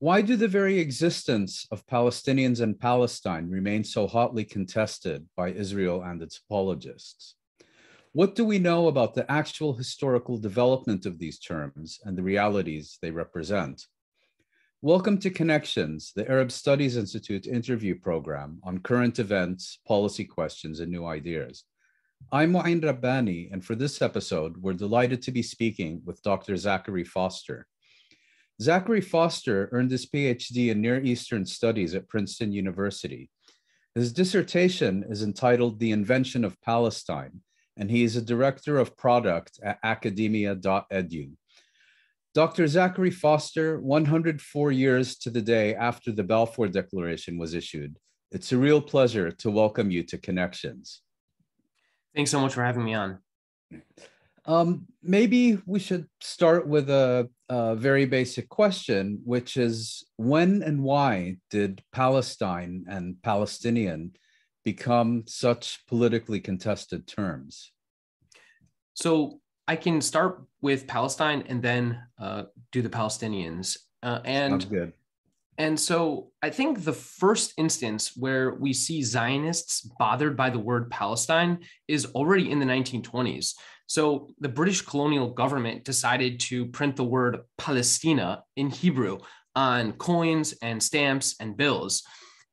Why do the very existence of Palestinians and Palestine remain so hotly contested by Israel and its apologists? What do we know about the actual historical development of these terms and the realities they represent? Welcome to Connections, the Arab Studies Institute interview program on current events, policy questions, and new ideas. I'm Mouin Rabbani, and for this episode, we're delighted to be speaking with Dr. Zachary Foster. Zachary Foster earned his PhD in Near Eastern Studies at Princeton University. His dissertation is entitled The Invention of Palestine, and he is a director of product at academia.edu. Dr. Zachary Foster, 104 years to the day after the Balfour Declaration was issued, it's a real pleasure to welcome you to Connections. Thanks so much for having me on. Um, maybe we should start with a, a, very basic question, which is when and why did Palestine and Palestinian become such politically contested terms? So I can start with Palestine and then uh, do the Palestinians. Uh, and good. And so I think the first instance where we see Zionists bothered by the word Palestine is already in the 1920s. So the British colonial government decided to print the word Palestina in Hebrew on coins and stamps and bills.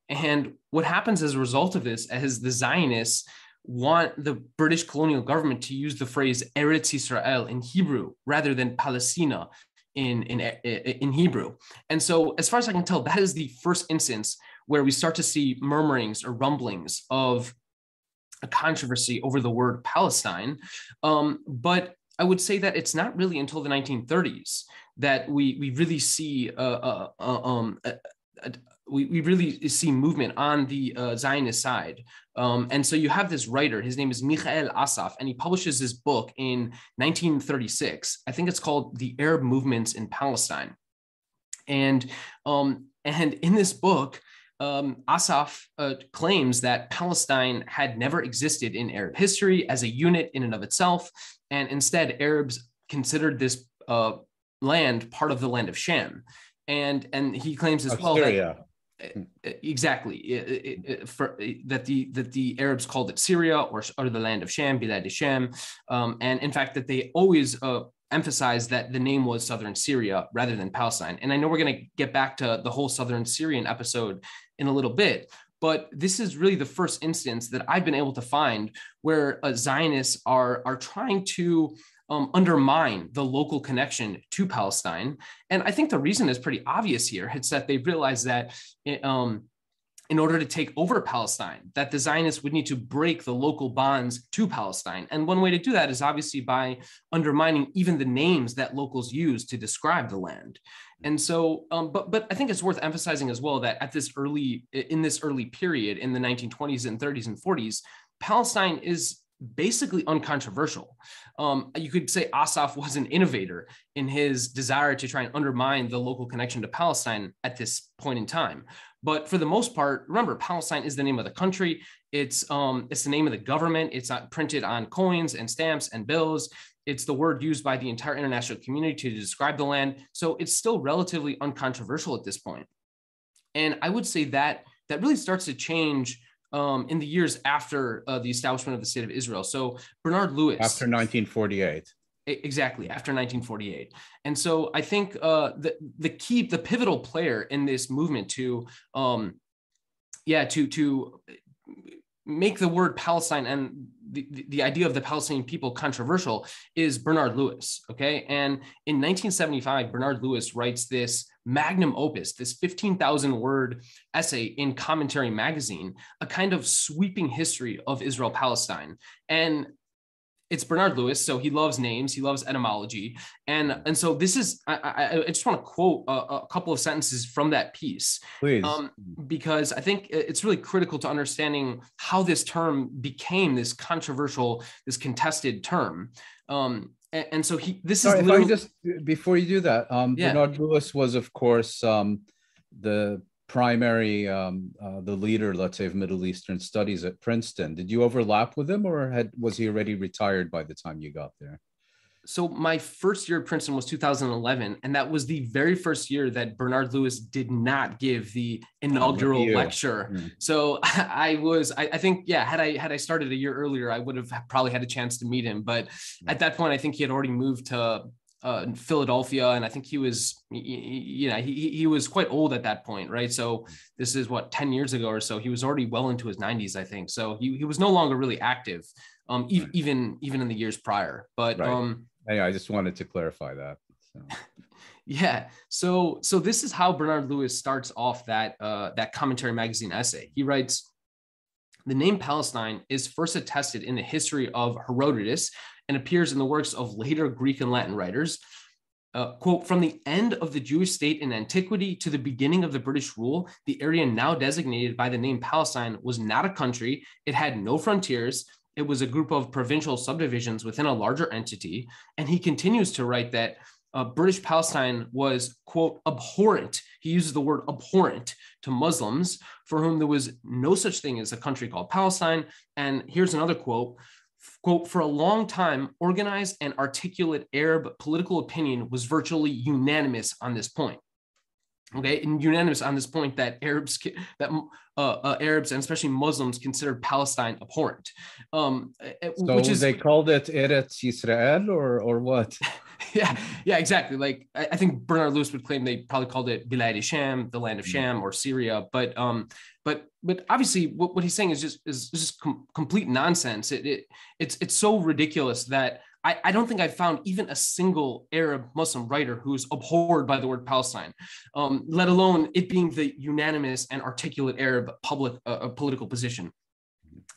And what happens as a result of this, as the Zionists want the British colonial government to use the phrase Eretz Israel in Hebrew rather than Palestina in, in, in Hebrew. And so, as far as I can tell, that is the first instance where we start to see murmurings or rumblings of a controversy over the word Palestine. Um, but I would say that it's not really until the 1930s that we, we really see uh, uh, uh um, we, we really see movement on the uh, Zionist side. Um, and so you have this writer, his name is Michael Asaf, and he publishes this book in 1936. I think it's called The Arab Movements in Palestine. And, um, and in this book, um, Asaf uh, claims that Palestine had never existed in Arab history as a unit in and of itself. And instead, Arabs considered this uh, land part of the land of Sham. And, and he claims as well that exactly for that the that the Arabs called it Syria or, or the land of Sham, Bilad Sham, um, and in fact that they always uh, emphasized that the name was Southern Syria rather than Palestine. And I know we're going to get back to the whole Southern Syrian episode in a little bit, but this is really the first instance that I've been able to find where uh, Zionists are are trying to um, undermine the local connection to Palestine. And I think the reason is pretty obvious here. It's that they realize that it, um, in order to take over Palestine, that the Zionists would need to break the local bonds to Palestine. And one way to do that is obviously by undermining even the names that locals use to describe the land. And so, um, but but I think it's worth emphasizing as well that at this early in this early period in the 1920s and 30s and 40s, Palestine is basically uncontroversial. Um, you could say Asaf was an innovator in his desire to try and undermine the local connection to Palestine at this point in time. But for the most part, remember, Palestine is the name of the country. It's um, it's the name of the government. It's not printed on coins and stamps and bills. It's the word used by the entire international community to describe the land. So it's still relatively uncontroversial at this point. And I would say that that really starts to change um, in the years after uh, the establishment of the state of Israel. So Bernard Lewis. After 1948. Exactly after 1948, and so I think uh, the the key, the pivotal player in this movement to, um, yeah, to to make the word Palestine and the, the idea of the Palestinian people controversial is Bernard Lewis. Okay. And in 1975, Bernard Lewis writes this magnum opus, this 15,000 word essay in Commentary Magazine, a kind of sweeping history of Israel Palestine. And it's Bernard Lewis, so he loves names, he loves etymology, and and so this is I, I, I just want to quote a, a, couple of sentences from that piece, please, um, because I think it's really critical to understanding how this term became this controversial, this contested term. Um, and, and so he this Sorry, is literally... just before you do that, um, yeah. Bernard Lewis was of course um, the primary um, uh, the leader let's say of middle eastern studies at princeton did you overlap with him or had was he already retired by the time you got there so my first year at Princeton was 2011, and that was the very first year that Bernard Lewis did not give the inaugural oh, lecture. Mm. So I was, I, I, think, yeah, had I had I started a year earlier, I would have probably had a chance to meet him. But at that point, I think he had already moved to uh, Philadelphia, and I think he was, you know, he he was quite old at that point, right? So this is what 10 years ago or so. He was already well into his 90s, I think. So he he was no longer really active, um, e- even even in the years prior. But right. um I just wanted to clarify that. So. yeah. So so this is how Bernard Lewis starts off that uh, that commentary magazine essay. He writes, "The name Palestine is first attested in the history of Herodotus and appears in the works of later Greek and Latin writers." Uh, quote, from the end of the Jewish state in antiquity to the beginning of the British rule, the area now designated by the name Palestine was not a country. It had no frontiers it was a group of provincial subdivisions within a larger entity. And he continues to write that uh, British Palestine was, quote, abhorrent. He uses the word abhorrent to Muslims, for whom there was no such thing as a country called Palestine. And here's another quote quote, for a long time, organized and articulate Arab political opinion was virtually unanimous on this point okay and unanimous on this point that arabs that uh, uh, arabs and especially muslims considered palestine abhorrent. Um eh, eh, so which is they called it eretz israel or or what? Yeah yeah exactly. Like I, I, think bernard lewis would claim they probably called it bilad sham the land of mm. sham or syria but um but but obviously what, what he's saying is just is just com- complete nonsense. It, it it's it's so ridiculous that I, I don't think I've found even a single Arab Muslim writer who's abhorred by the word Palestine, um, let alone it being the unanimous and articulate Arab public uh, uh, political position.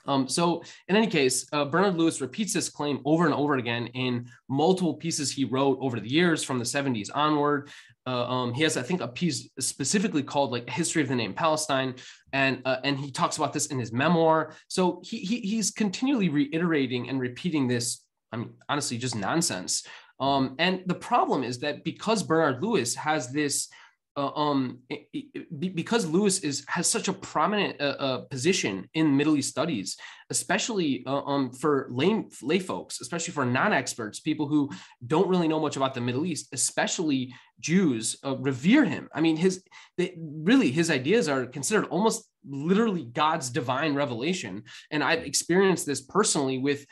Um, so, in any case, uh, Bernard Lewis repeats this claim over and over again in multiple pieces he wrote over the years from the 70s onward. Uh, um, he has, I think, a piece specifically called like "History of the Name Palestine," and uh, and he talks about this in his memoir. So he, he he's continually reiterating and repeating this I mean, honestly, just nonsense. Um, and the problem is that because Bernard Lewis has this, uh, um, it, it, because Lewis is has such a prominent uh, uh, position in Middle East studies, especially uh, um, for lay, lay folks, especially for non-experts, people who don't really know much about the Middle East, especially Jews, uh, revere him. I mean, his they, really his ideas are considered almost literally God's divine revelation, and I've experienced this personally with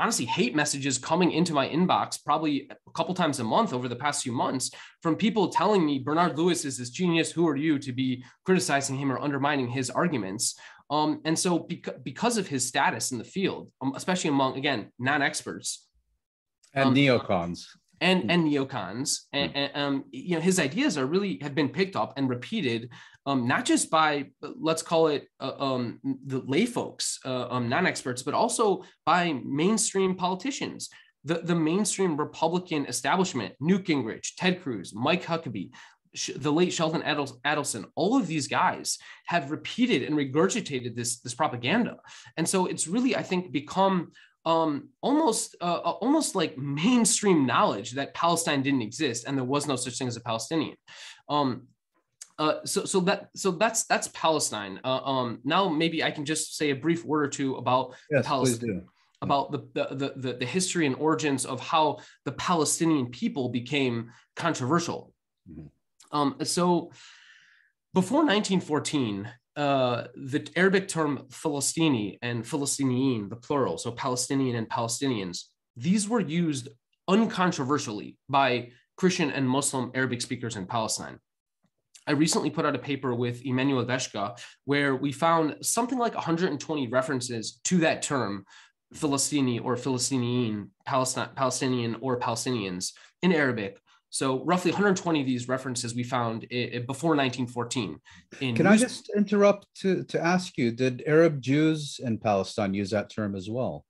honestly hate messages coming into my inbox probably a couple times a month over the past few months from people telling me Bernard Lewis is this genius. Who are you to be criticizing him or undermining his arguments? Um, and so, beca- because of his status in the field, um, especially among again non-experts and um, neocons, and hmm. and neocons and, hmm. and um, you know his ideas are really have been picked up and repeated um, not just by let's call it uh, um, the lay folks uh, um, non-experts but also by mainstream politicians the, the mainstream republican establishment newt gingrich ted cruz mike huckabee the late Sheldon Adelson, all of these guys have repeated and regurgitated this, this propaganda. And so it's really, I think, become um, almost uh, uh, almost like mainstream knowledge that Palestine didn't exist and there was no such thing as a Palestinian. Um, uh, so so that so that's that's Palestine. Uh, um, now maybe I can just say a brief word or two about yes, Palestine. About the, the, the, the history and origins of how the Palestinian people became controversial. Mm-hmm. Um, so before 1914, uh, the Arabic term Philistini and Philistiniyin, the plural, so Palestinian and Palestinians, these were used uncontroversially by Christian and Muslim Arabic speakers in Palestine. I recently put out a paper with Emanuel Beška where we found something like 120 references to that term, Philistini or Philistiniyin, Palestinian or Palestinians in Arabic so roughly 120 of these references we found before 1914. Can I just interrupt to, to ask you, did Arab Jews in Palestine use that term as well?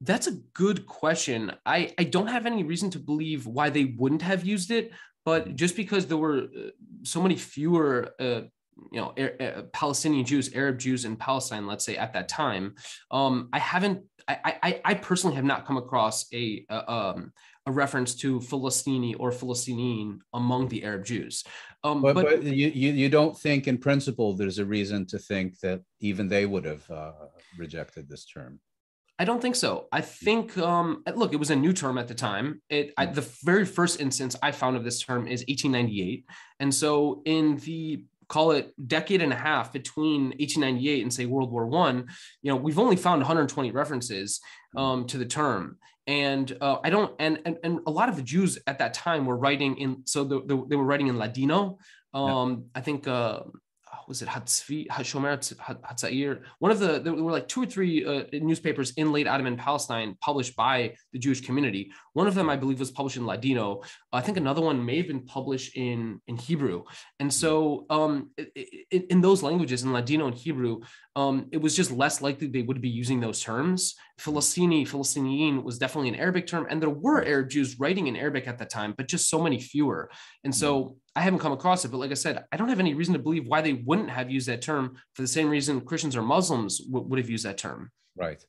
That's a good question. I, I don't have any reason to believe why they wouldn't have used it, but just because there were uh, so many fewer uh, you know uh, Palestinian Jews, Arab Jews in Palestine, let's say at that time, um, I haven't. I, I, I personally have not come across a, a um, a reference to Philistini or Philistinian among the Arab Jews. Um, but, but, but you, you, you, don't think, in principle, there's a reason to think that even they would have uh, rejected this term. I don't think so. I think, um, look, it was a new term at the time. It I, the very first instance I found of this term is 1898, and so in the call it decade and a half between 1898 and say World War One, you know, we've only found 120 references um, to the term, and uh, I don't, and, and and a lot of the Jews at that time were writing in, so the, the, they were writing in Ladino. Um, yeah. I think. Uh, was it Hatzvi, Hashomer Hatzair? One of the, there were like two or three uh, newspapers in late Ottoman Palestine published by the Jewish community. One of them, I believe, was published in Ladino. I think another one may have been published in, in Hebrew. And so um, in, in those languages, in Ladino and Hebrew, um, it was just less likely they would be using those terms. Philistini, Philistinian was definitely an Arabic term, and there were Arab Jews writing in Arabic at that time, but just so many fewer. And so I haven't come across it, but like I said, I don't have any reason to believe why they wouldn't have used that term for the same reason Christians or Muslims w- would have used that term. Right.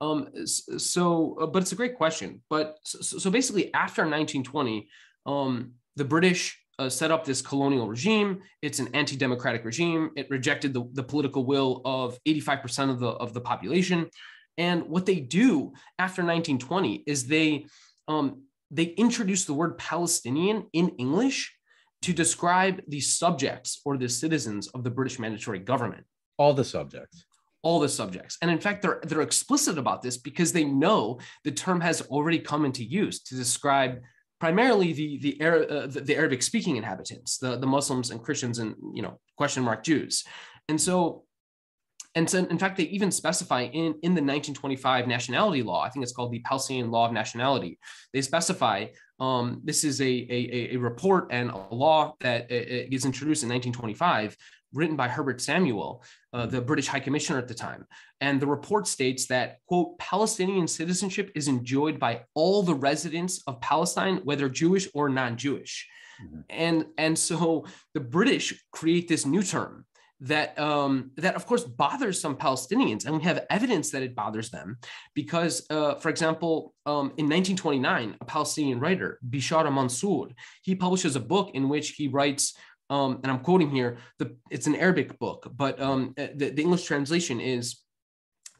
Um, so, uh, but it's a great question. But so, so basically, after 1920, um, the British uh, set up this colonial regime. It's an anti-democratic regime. It rejected the, the political will of 85% of the of the population. And what they do after 1920 is they um, they introduced the word Palestinian in English to describe the subjects or the citizens of the British mandatory government. All the subjects. All the subjects. And in fact, they're, they're explicit about this because they know the term has already come into use to describe primarily the, the, uh, the, the Arabic speaking inhabitants, the, the Muslims and Christians and, you know, question mark Jews. And so and so, in fact, they even specify in, in the 1925 nationality law, I think it's called the Palestinian Law of Nationality. They specify um, this is a, a, a, report and a law that is introduced in 1925, written by Herbert Samuel, uh, the British High Commissioner at the time. And the report states that, quote, Palestinian citizenship is enjoyed by all the residents of Palestine, whether Jewish or non Jewish. Mm-hmm. And, and so the British create this new term that um, that of course bothers some Palestinians, and we have evidence that it bothers them because, uh, for example, um, in 1929, a Palestinian writer, Bishara Mansour, he publishes a book in which he writes. Um, and I'm quoting here. The, it's an Arabic book, but um, uh, the, the English translation is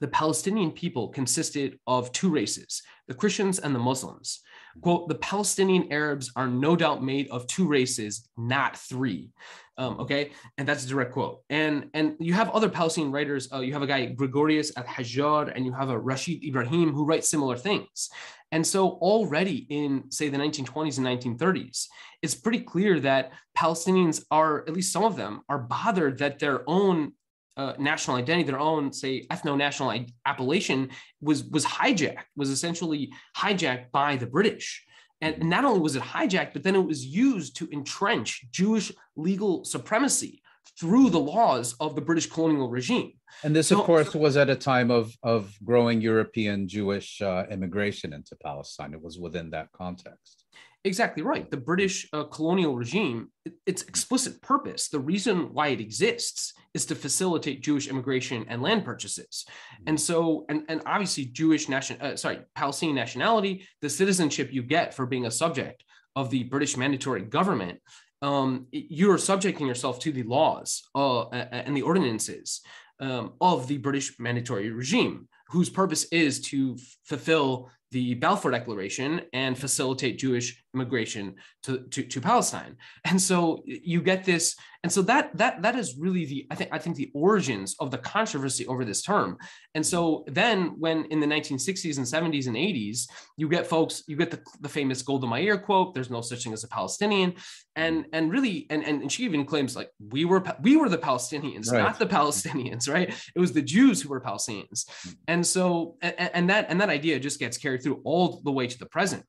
the Palestinian people consisted of two races, the Christians and the Muslims. Quote, the Palestinian Arabs are no doubt made of two races, not three. Um, okay, and that's a direct quote. And and you have other Palestinian writers. Uh, you have a guy Gregorius al Hajjar, and you have a Rashid Ibrahim who write similar things. And so already in say the 1920s and 1930s, it's pretty clear that Palestinians are at least some of them are bothered that their own uh, national identity, their own, say, ethno-national appellation was was hijacked, was essentially hijacked by the British. And not only was it hijacked, but then it was used to entrench Jewish legal supremacy through the laws of the British colonial regime. And this, so, of course, was at a time of, of growing European Jewish uh, immigration into Palestine. It was within that context. Exactly right. The British uh, colonial regime, it, its explicit purpose, the reason why it exists is to facilitate Jewish immigration and land purchases. And so, and, and obviously Jewish nation, uh, sorry, Palestinian nationality, the citizenship you get for being a subject of the British mandatory government, um, you're subjecting yourself to the laws uh, and the ordinances um, of the British mandatory regime, whose purpose is to fulfill the Balfour Declaration and facilitate Jewish immigration to, to, to, Palestine. And so you get this, and so that that that is really the I think I think the origins of the controversy over this term. And so then when in the 1960s and 70s and 80s, you get folks, you get the, the famous Golda Meir quote, there's no such thing as a Palestinian. And and really, and, and she even claims like we were we were the Palestinians, right. not the Palestinians, right? It was the Jews who were Palestinians. Mm. And so and, and that and that idea just gets carried through all the way to the present.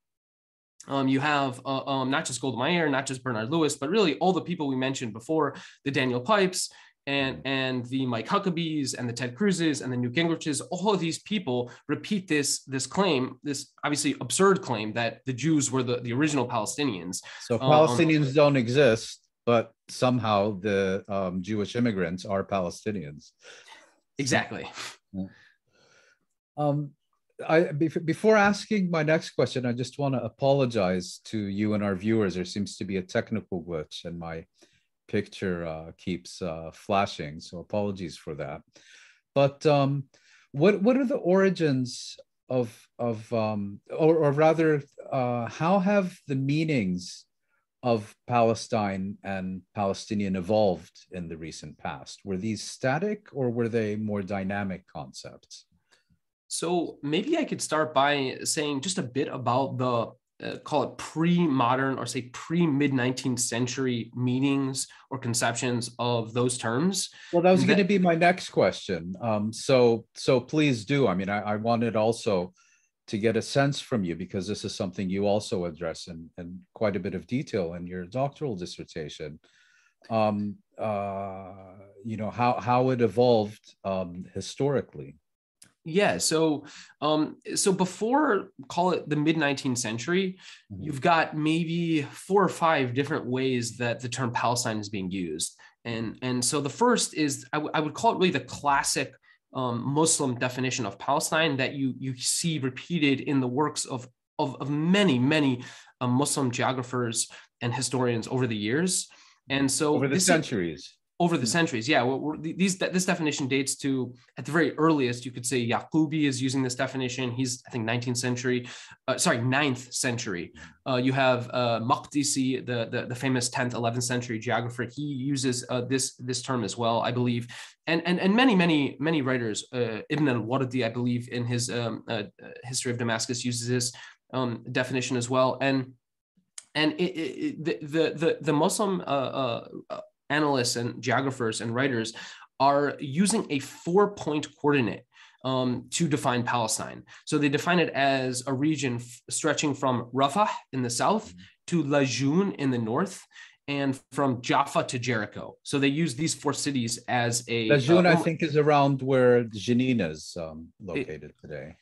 Um, you have uh, um, not just Golda Meir, not just Bernard Lewis, but really all the people we mentioned before, the Daniel Pipes and, and the Mike Huckabees and the Ted Cruzes and the Newt Gingriches, all of these people repeat this, this claim, this obviously absurd claim that the Jews were the, the original Palestinians. So um, Palestinians um, don't exist, but somehow the um, Jewish immigrants are Palestinians. Exactly. Um, I before asking my next question, I just want to apologize to you and our viewers. There seems to be a technical glitch, and my picture uh, keeps uh, flashing. So apologies for that. But um, what what are the origins of of um, or, or rather, uh, how have the meanings of Palestine and Palestinian evolved in the recent past? Were these static or were they more dynamic concepts? So maybe I could start by saying just a bit about the uh, call it pre-modern or say pre-mid 19th century meanings or conceptions of those terms. Well that was that, going to be my next question. Um, so so please do. I mean I, I, wanted also to get a sense from you because this is something you also address in, in quite a bit of detail in your doctoral dissertation. Um, uh, you know how how it evolved um, historically yeah. So, um, so before call it the mid 19th century, mm-hmm. you've got maybe four or five different ways that the term Palestine is being used, and and so the first is I, w- I would call it really the classic um, Muslim definition of Palestine that you you see repeated in the works of of, of many many uh, Muslim geographers and historians over the years, and so over the centuries over the hmm. centuries. Yeah, well, these this definition dates to at the very earliest. You could say Yaqubi is using this definition. He's I think 19th century, uh, sorry 9th century. Hmm. Uh, you have uh, Maqdisi, the, the, the famous 10th 11th century geographer. He uses uh, this this term as well, I believe. And and and many many many writers. Uh, Ibn al-Wardi, I believe, in his um, uh, history of Damascus, uses this um, definition as well. And and it, it, the, the the the Muslim uh, uh, analysts and geographers and writers are using a four point coordinate um, to define Palestine. So they define it as a region f- stretching from Rafah in the south mm-hmm. to Lajun in the north and from Jaffa to Jericho. So they use these four cities as a. Lajun, uh, I think, is around where Jenin is um, located it, today.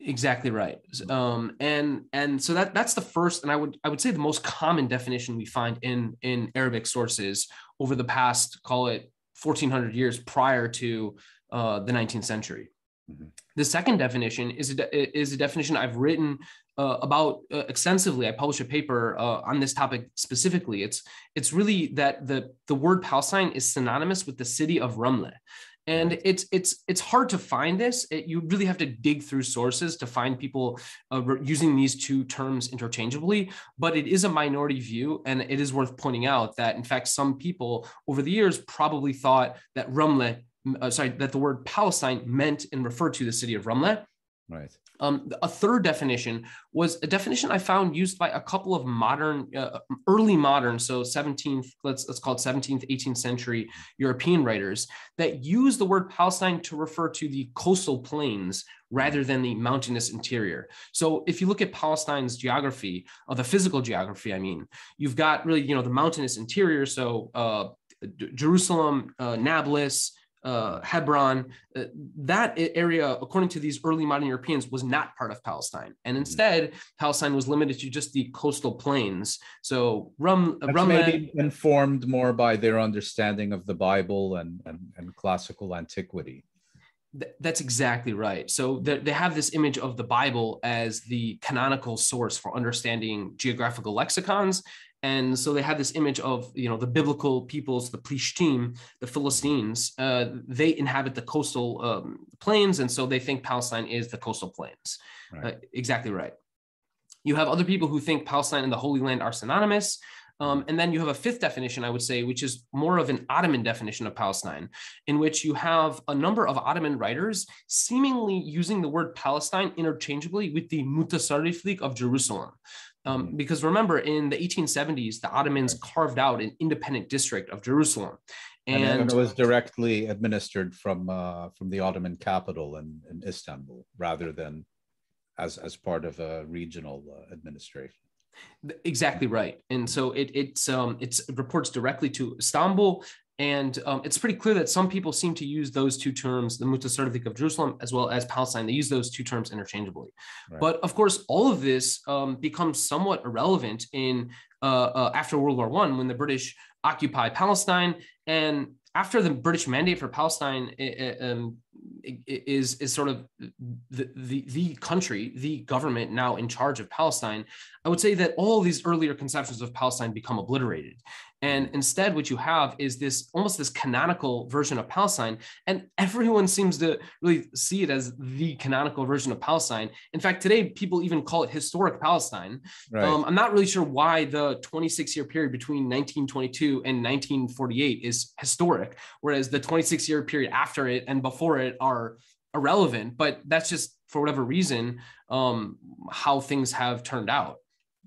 Exactly right. Um, and and so that that's the first, and I would I would say the most common definition we find in in Arabic sources over the past call it 1400 years prior to uh, the 19th century. Mm-hmm. The second definition is a, de- is a definition I've written uh, about uh, extensively. I published a paper uh, on this topic specifically. It's it's really that the the word Palestine is synonymous with the city of Ramle, and it's it's it's hard to find this. It, you really have to dig through sources to find people uh, using these two terms interchangeably but it is a minority view and it is worth pointing out that in fact some people over the years probably thought that Ramle uh, sorry that the word Palestine meant and referred to the city of Ramle right um, a third definition was a definition I found used by a couple of modern, uh, early modern, so 17th, let's let's call it 17th, 18th century European writers that use the word Palestine to refer to the coastal plains rather than the mountainous interior. So if you look at Palestine's geography, or the physical geography, I mean, you've got really you know the mountainous interior, so uh, Jerusalem, uh, Nablus uh, Hebron, uh, that area, according to these early modern Europeans, was not part of Palestine, and mm-hmm. instead Palestine was limited to just the coastal plains. So Rum, That's Rum maybe informed more by their understanding of the Bible and and, and classical antiquity. that's exactly right. So they have this image of the Bible as the canonical source for understanding geographical lexicons, and so they had this image of you know the biblical peoples the plishtim the philistines uh, they inhabit the coastal um, plains and so they think palestine is the coastal plains right. uh, exactly right you have other people who think palestine and the holy land are synonymous um, and then you have a fifth definition, I would say, which is more of an Ottoman definition of Palestine, in which you have a number of Ottoman writers seemingly using the word Palestine interchangeably with the Mutasarrif of Jerusalem. Um, mm-hmm. because remember, in the 1870s, the Ottomans carved out an independent district of Jerusalem. And, and it was directly administered from uh, from the Ottoman capital in, in Istanbul, rather than as as part of a regional uh, administration. Exactly right, and so it it's um, it's it reports directly to Istanbul, and um, it's pretty clear that some people seem to use those two terms, the Mutasarrif of Jerusalem as well as Palestine. They use those two terms interchangeably. Right. But of course, all of this um, becomes somewhat irrelevant in uh, uh, after World War One when the British occupy Palestine and after the British mandate for Palestine um, is is sort of the, the, the country, the government now in charge of Palestine, I would say that all these earlier conceptions of Palestine become obliterated, And instead, what you have is this almost this canonical version of Palestine. And everyone seems to really see it as the canonical version of Palestine. In fact, today, people even call it historic Palestine. Right. Um, I'm not really sure why the 26 year period between 1922 and 1948 is historic, whereas the 26 year period after it and before it are irrelevant. But that's just for whatever reason um, how things have turned out.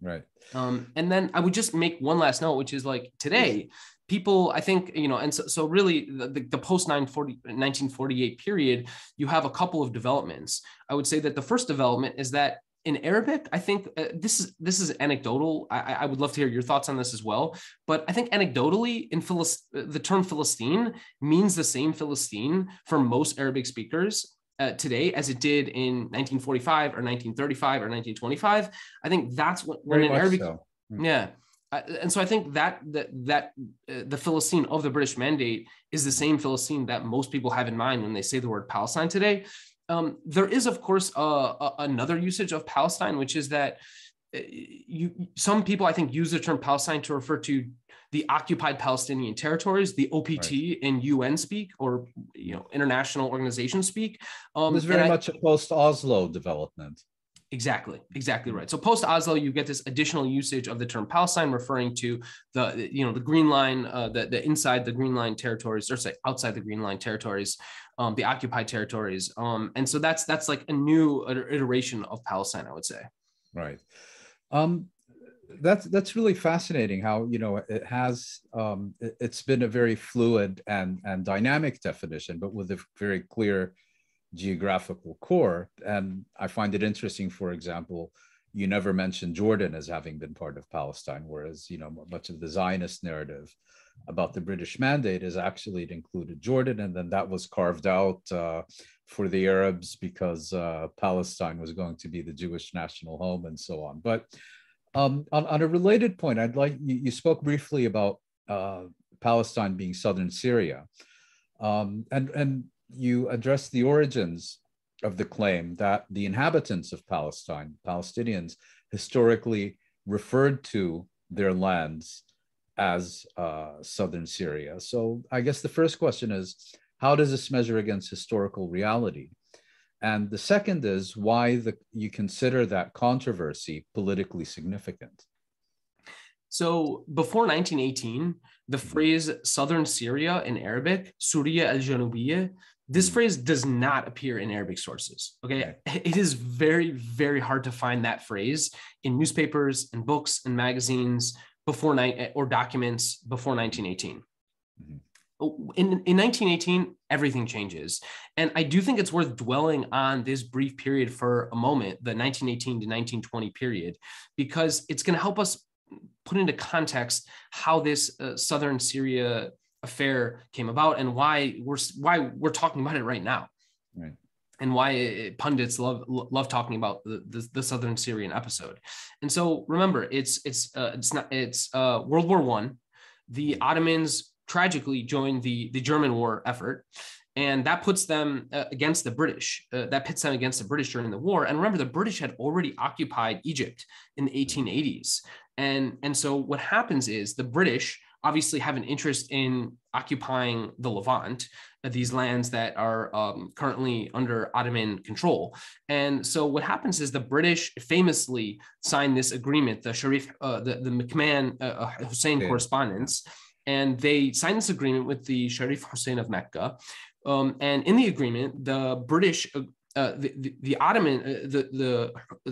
Right. Um, and then I would just make one last note, which is like today, people, I think, you know, and so, so really the, the, the post 1948 period, you have a couple of developments. I would say that the first development is that in Arabic, I think uh, this is this is anecdotal. I, I, would love to hear your thoughts on this as well. But I think anecdotally, in Philist- the term Philistine means the same Philistine for most Arabic speakers uh, today as it did in 1945 or 1935 or 1925. I think that's what, when an Arabic, so. Hmm. yeah. Uh, and so I think that that that uh, the Philistine of the British Mandate is the same Philistine that most people have in mind when they say the word Palestine today. Um, there is, of course, another usage of Palestine, which is that uh, you some people I think use the term Palestine to refer to the occupied Palestinian territories, the OPT right. in UN speak or you know international organization speak. Um, very much I, a post Oslo development. Exactly, exactly right. So post Oslo, you get this additional usage of the term Palestine, referring to the you know the Green Line, uh, the the inside the Green Line territories, or say outside the Green Line territories, um, the occupied territories. Um, and so that's that's like a new iteration of Palestine, I would say. Right. Um, that's that's really fascinating how you know it has um, it, has been a very fluid and and dynamic definition but with a very clear geographical core. And i find it interesting for example you never mention jordan as having been part of palestine whereas you know much of the zionist narrative about the british mandate is actually it included jordan and then that was carved out uh, for the arabs because uh, palestine was going to be the jewish national home and so on. But um, on, on, a related point, I'd like you, you spoke briefly about uh, Palestine being southern Syria, um, and and you addressed the origins of the claim that the inhabitants of Palestine, Palestinians, historically referred to their lands as uh, southern Syria. So I guess the first question is, how does this measure against historical reality? And the second is why the, you consider that controversy politically significant. So before 1918, the mm-hmm. phrase Southern Syria in Arabic, Surya al Janubiyya, this mm-hmm. phrase does not appear in Arabic sources. Okay. It is very, very hard to find that phrase in newspapers and books and magazines before night or documents before 1918. Mm-hmm in, in 1918 everything changes. And i do think it's worth dwelling on this brief period for a moment the 1918 to 1920 period because it's going to help us put into context how this uh, southern syria affair came about and why we're why we're talking about it right now. Right. And why it, pundits love love talking about the, the, the, southern syrian episode. And so remember it's it's uh, it's not it's uh, world war one. The ottomans tragically joined the, the German war effort. And that puts them uh, against the British. Uh, that pits them against the British during the war. And remember, the British had already occupied Egypt in the 1880s. And, and so what happens is the British obviously have an interest in occupying the Levant, uh, these lands that are um, currently under Ottoman control. And so what happens is the British famously signed this agreement, the Sharif, uh, the, the McMahon uh, uh Hussein correspondence and they signed this agreement with the Sharif Hussein of Mecca. Um, and in the agreement, the British, uh, uh, the, the, the, Ottoman, uh, the, the,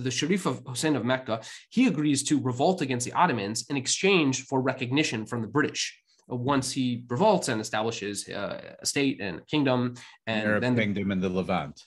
the Sharif of Hussein of Mecca, he agrees to revolt against the Ottomans in exchange for recognition from the British. Uh, once he revolts and establishes uh, a state and a kingdom, and Arab then kingdom in the Levant.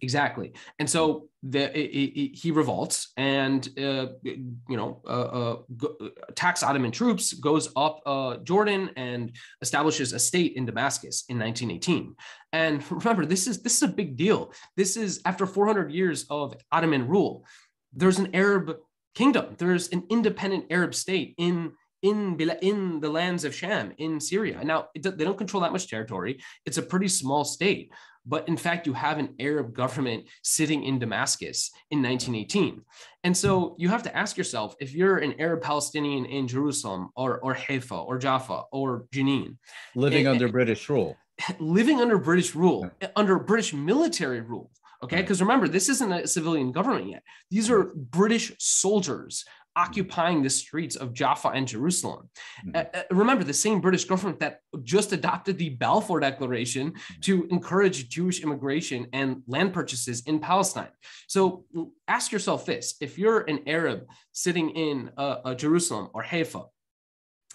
Exactly. And so the, it, it, he revolts and, uh, you know, uh, uh, attacks Ottoman troops, goes up uh, Jordan and establishes a state in Damascus in 1918. And remember, this is, this is a big deal. This is after 400 years of Ottoman rule. There's an Arab kingdom. There's an independent Arab state in in in the lands of Sham in Syria. Now they don't control that much territory. It's a pretty small state, but in fact, you have an Arab government sitting in Damascus in 1918. And so you have to ask yourself if you're an Arab Palestinian in Jerusalem or, or Haifa or Jaffa or Jenin, living and, under eh, British rule, living under British rule, yeah. Eh, under British military rule. Okay. Because remember, this isn't a civilian government yet. These are British soldiers occupying the streets of Jaffa and Jerusalem. Mm-hmm. Uh, uh, remember, the same British government that just adopted the Balfour Declaration mm-hmm. to encourage Jewish immigration and land purchases in Palestine. So ask yourself this if you're an Arab sitting in uh, uh, Jerusalem or Haifa,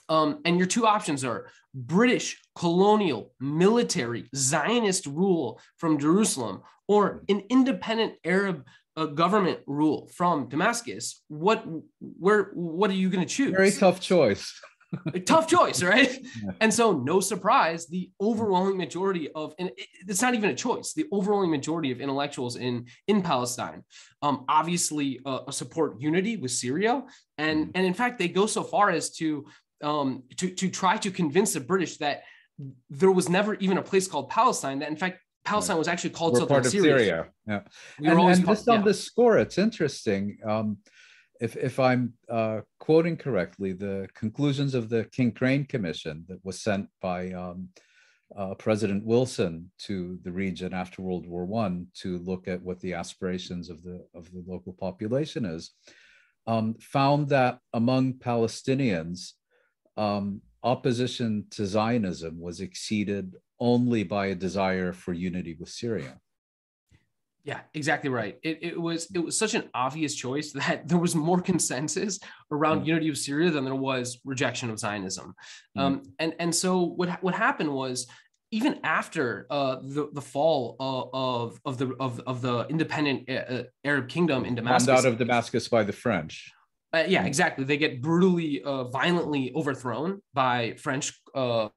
um, and your two options are British colonial military Zionist rule from Jerusalem or an independent Arab a government rule from Damascus, what where what are you going to choose? Very tough choice. tough choice, right? Yeah. And so, no surprise, the overwhelming majority of, and it's not even a choice, the overwhelming majority of intellectuals in in Palestine, um, obviously uh, support unity with Syria, and mm-hmm. and in fact, they go so far as to um, to to try to convince the British that there was never even a place called Palestine. That in fact, Palestine was actually called We're part of Syria. Syria. Yeah, we and, and called, just on yeah. the score, it's interesting. Um, if if I'm uh, quoting correctly, the conclusions of the King Crane Commission that was sent by um, uh, President Wilson to the region after World War One to look at what the aspirations of the of the local population is, um, found that among Palestinians, um, opposition to Zionism was exceeded only by a desire for unity with Syria. Yeah, exactly right. It, it was it was such an obvious choice that there was more consensus around mm. unity of Syria than there was rejection of Zionism. Mm. Um, and and so what what happened was even after uh, the the fall of of the of, of the independent uh, uh Arab kingdom in Damascus, Bombed out of Damascus by the French. Uh, yeah, exactly. They get brutally, uh, violently overthrown by French uh,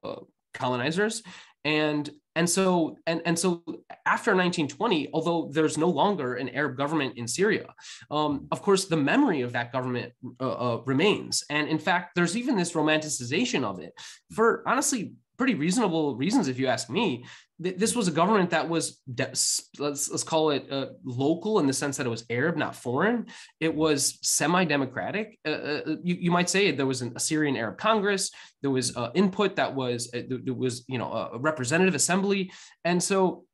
colonizers, and and so and and so after 1920 although there's no longer an arab government in syria um, of course the memory of that government uh, uh, remains. And in fact there's even this romanticization of it. For honestly pretty reasonable reasons if you ask me this was a government that was let's let's call it uh, local in the sense that it was Arab, not foreign. It was semi-democratic. Uh, uh, you, you might say there was an Assyrian Arab Congress. There was uh, input that was uh, there was you know a representative assembly, and so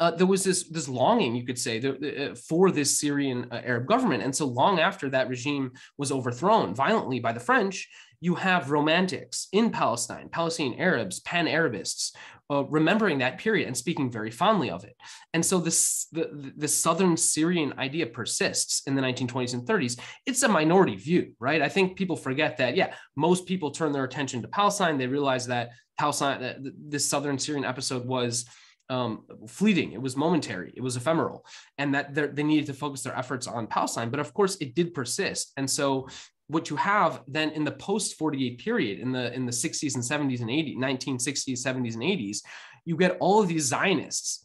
uh, there was this this longing, you could say, uh, for this Syrian uh, Arab government. And so long after that regime was overthrown violently by the French, you have romantics in Palestine, Palestinian Arabs, Pan Arabists, uh, remembering that period and speaking very fondly of it. And so this the, the southern Syrian idea persists in the 1920s and 30s. It's a minority view, right? I think people forget that, yeah, most people turn their attention to Palestine. They realize that Palestine, that this southern Syrian episode was um, fleeting. It was momentary. It was ephemeral, and that they needed to focus their efforts on Palestine. But of course, it did persist. And so, what you have then in the post 48 period, in the in the 60s and 70s and 80s, 1960s, 70s, and 80s, you get all of these Zionists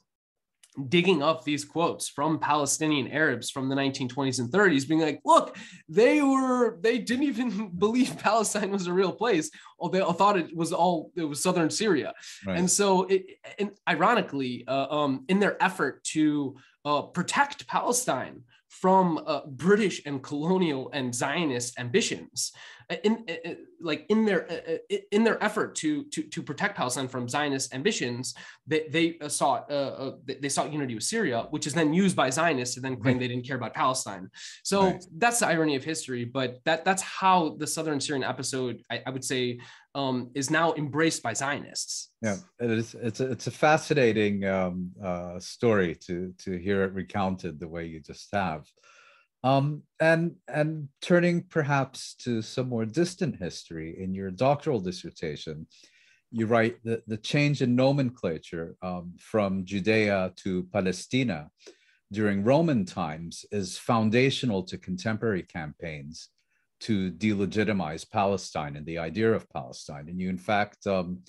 digging up these quotes from Palestinian Arabs from the 1920s and 30s, being like, look, they were, they didn't even believe Palestine was a real place. Or they thought it was all, it was Southern Syria. Right. And so it, and ironically, uh, um, in their effort to uh, protect Palestine from uh, British and colonial and Zionist ambitions, uh, in, in, uh, like in their uh, in their effort to to to protect Palestine from Zionist ambitions, they they sought uh, they sought unity with Syria, which is then used by Zionists to then claim they didn't care about Palestine. So right. that's the irony of history. But that that's how the Southern Syrian episode, I, I would say, um, is now embraced by Zionists. Yeah, it is. It's a, it's a fascinating um, uh, story to to hear it recounted the way you just have. Um, and and turning perhaps to some more distant history in your doctoral dissertation, you write that the change in nomenclature um, from Judea to Palestina during Roman times is foundational to contemporary campaigns to delegitimize Palestine and the idea of Palestine. And you, in fact, um,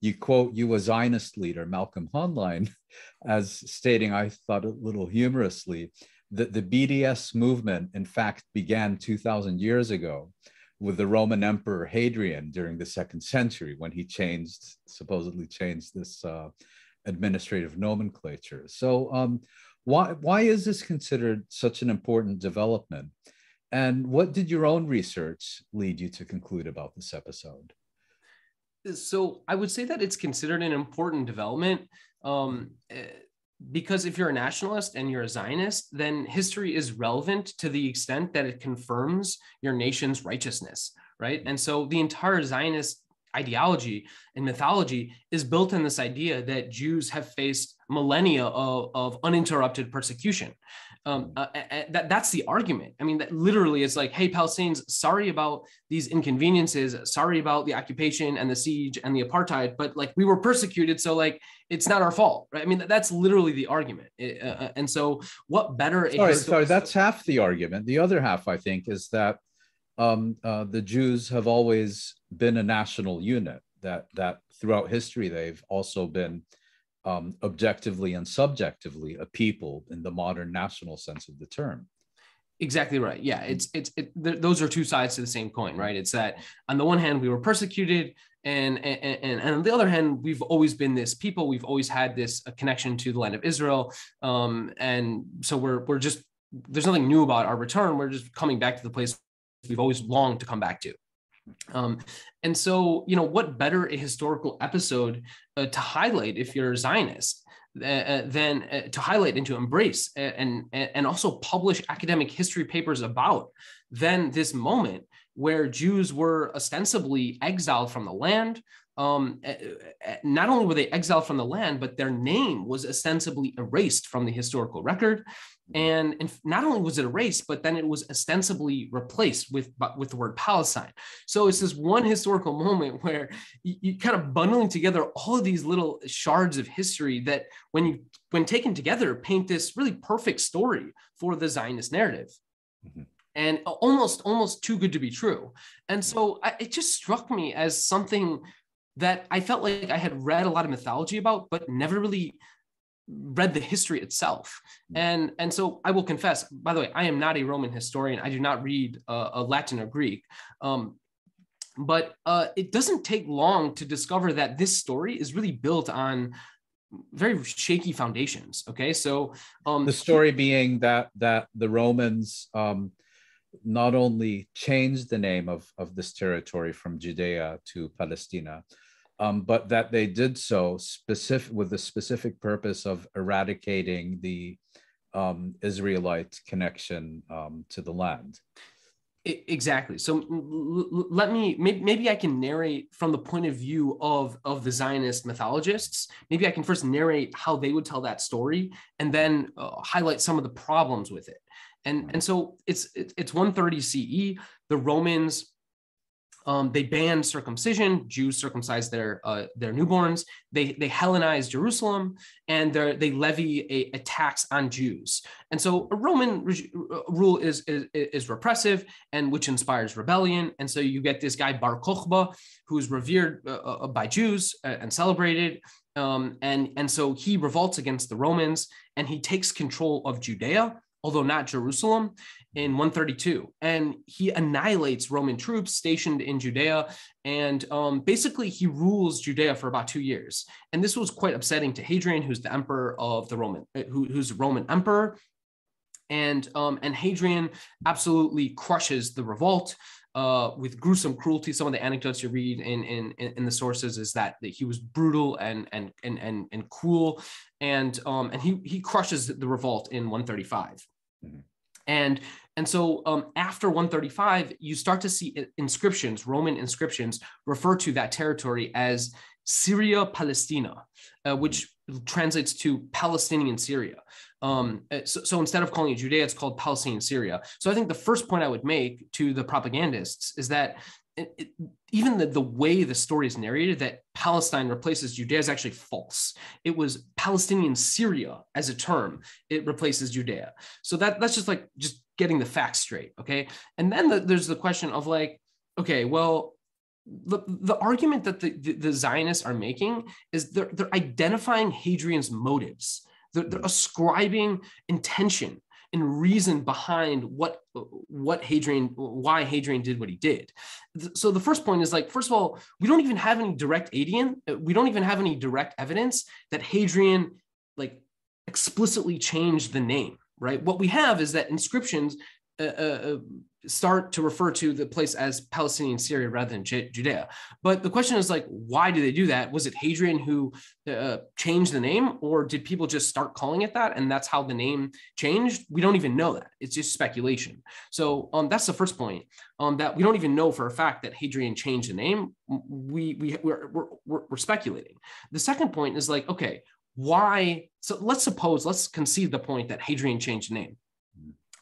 you quote you a Zionist leader, Malcolm Hoenlein, as stating, I thought a little humorously, that the BDS movement, in fact, began 2,000 years ago with the Roman Emperor Hadrian during the second century when he changed, supposedly changed this uh, administrative nomenclature. So, um, why why is this considered such an important development? And what did your own research lead you to conclude about this episode? So I would say that it's considered an important development um, eh, because if you're a nationalist and you're a Zionist, then history is relevant to the extent that it confirms your nation's righteousness, right? And so the entire Zionist ideology and mythology is built on this idea that Jews have faced millennia of, of uninterrupted persecution. Um, uh, uh, that, that's the argument. I mean, that literally it's like, hey, Palestinians, sorry about these inconveniences, sorry about the occupation and the siege and the apartheid, but like we were persecuted, so like it's not our fault, right? I mean, that's literally the argument. Uh, uh, and so, what better? Sorry, sorry, that's half the argument. The other half, I think, is that um, uh, the Jews have always been a national unit. That that throughout history they've also been um, objectively and subjectively a people in the modern national sense of the term. Exactly right. Yeah, it's it's it, th- those are two sides to the same coin, right? It's that on the one hand we were persecuted, and and and, and on the other hand we've always been this people. We've always had this connection to the land of Israel, um, and so we're we're just there's nothing new about our return. We're just coming back to the place we've always longed to come back to. Um, and so, you know, what better a historical episode uh, to highlight if you're a Zionist uh, uh than uh, to highlight and to embrace and, and, and also publish academic history papers about than this moment where Jews were ostensibly exiled from the land, um, not only were they exiled from the land, but their name was ostensibly erased from the historical record. And, and not only was it erased, but then it was ostensibly replaced with, with the word Palestine. So it's this one historical moment where you, you kind of bundling together all of these little shards of history that when you when taken together paint this really perfect story for the Zionist narrative. Mm-hmm and almost almost too good to be true and so I, it just struck me as something that I felt like I had read a lot of mythology about, but never really read the history itself. Hmm. And, and so I will confess, by the way, I am not a Roman historian. I do not read uh, a Latin or Greek. Um, but uh, it doesn't take long to discover that this story is really built on very shaky foundations. Okay, so um, the story being that that the Romans um, not only changed the name of, of this territory from Judea to Palestina, um, but that they did so specific with the specific purpose of eradicating the um, Israelite connection um, to the land. Exactly. So let me maybe, maybe I can narrate from the point of view of of the Zionist mythologists. Maybe I can first narrate how they would tell that story, and then uh, highlight some of the problems with it. And and so it's it's 130 CE. The Romans um, they banned circumcision. Jews circumcised their uh, their newborns. They they Hellenize Jerusalem, and they levy a, a, tax on Jews. And so a Roman re- uh, rule is, is, is repressive, and which inspires rebellion. And so you get this guy Bar Kokhba, who's revered uh, uh by Jews uh, and celebrated. Um, and and so he revolts against the Romans, and he takes control of Judea although not Jerusalem, in 132. And he annihilates Roman troops stationed in Judea. And um, basically, he rules Judea for about two years. And this was quite upsetting to Hadrian, who's the emperor of the Roman, uh, who, who's Roman emperor. And, um, and Hadrian absolutely crushes the revolt. Uh, with gruesome cruelty. Some of the anecdotes you read in in in the sources is that, that he was brutal and and and and, and cruel, and um, and he he crushes the revolt in 135. Mm-hmm. And and so um, after 135, you start to see inscriptions, Roman inscriptions, refer to that territory as Syria Palestina, uh, which translates to Palestinian Syria. Um, uh, so, so, instead of calling it Judea, it's called Palestinian Syria. So I think the first point I would make to the propagandists is that it, it, even the, the way the story is narrated that Palestine replaces Judea is actually false. It was Palestinian Syria as a term. It replaces Judea. So that that's just like just getting the facts straight. Okay. And then the, there's the question of like, okay, well, the, the argument that the, the, the Zionists are making is they're, they're identifying Hadrian's motives. They're, they're mm. ascribing intention and reason behind what what Hadrian why Hadrian did what he did. So the first point is like first of all, we don't even have any direct Adian, uh, we don't even have any direct evidence that Hadrian like explicitly changed the name right? What we have is that inscriptions uh, uh, start to refer to the place as Palestinian Syria rather than J- Judea. But the question is like, why did they do that? Was it Hadrian who uh, changed the name, or did people just start calling it that, and that's how the name changed? We don't even know that. It's just speculation. So um, that's the first point. Um, that we don't even know for a fact that Hadrian changed the name. We we we're, we're, we're speculating. The second point is like, okay, why? So let's suppose let's concede the point that Hadrian changed the name.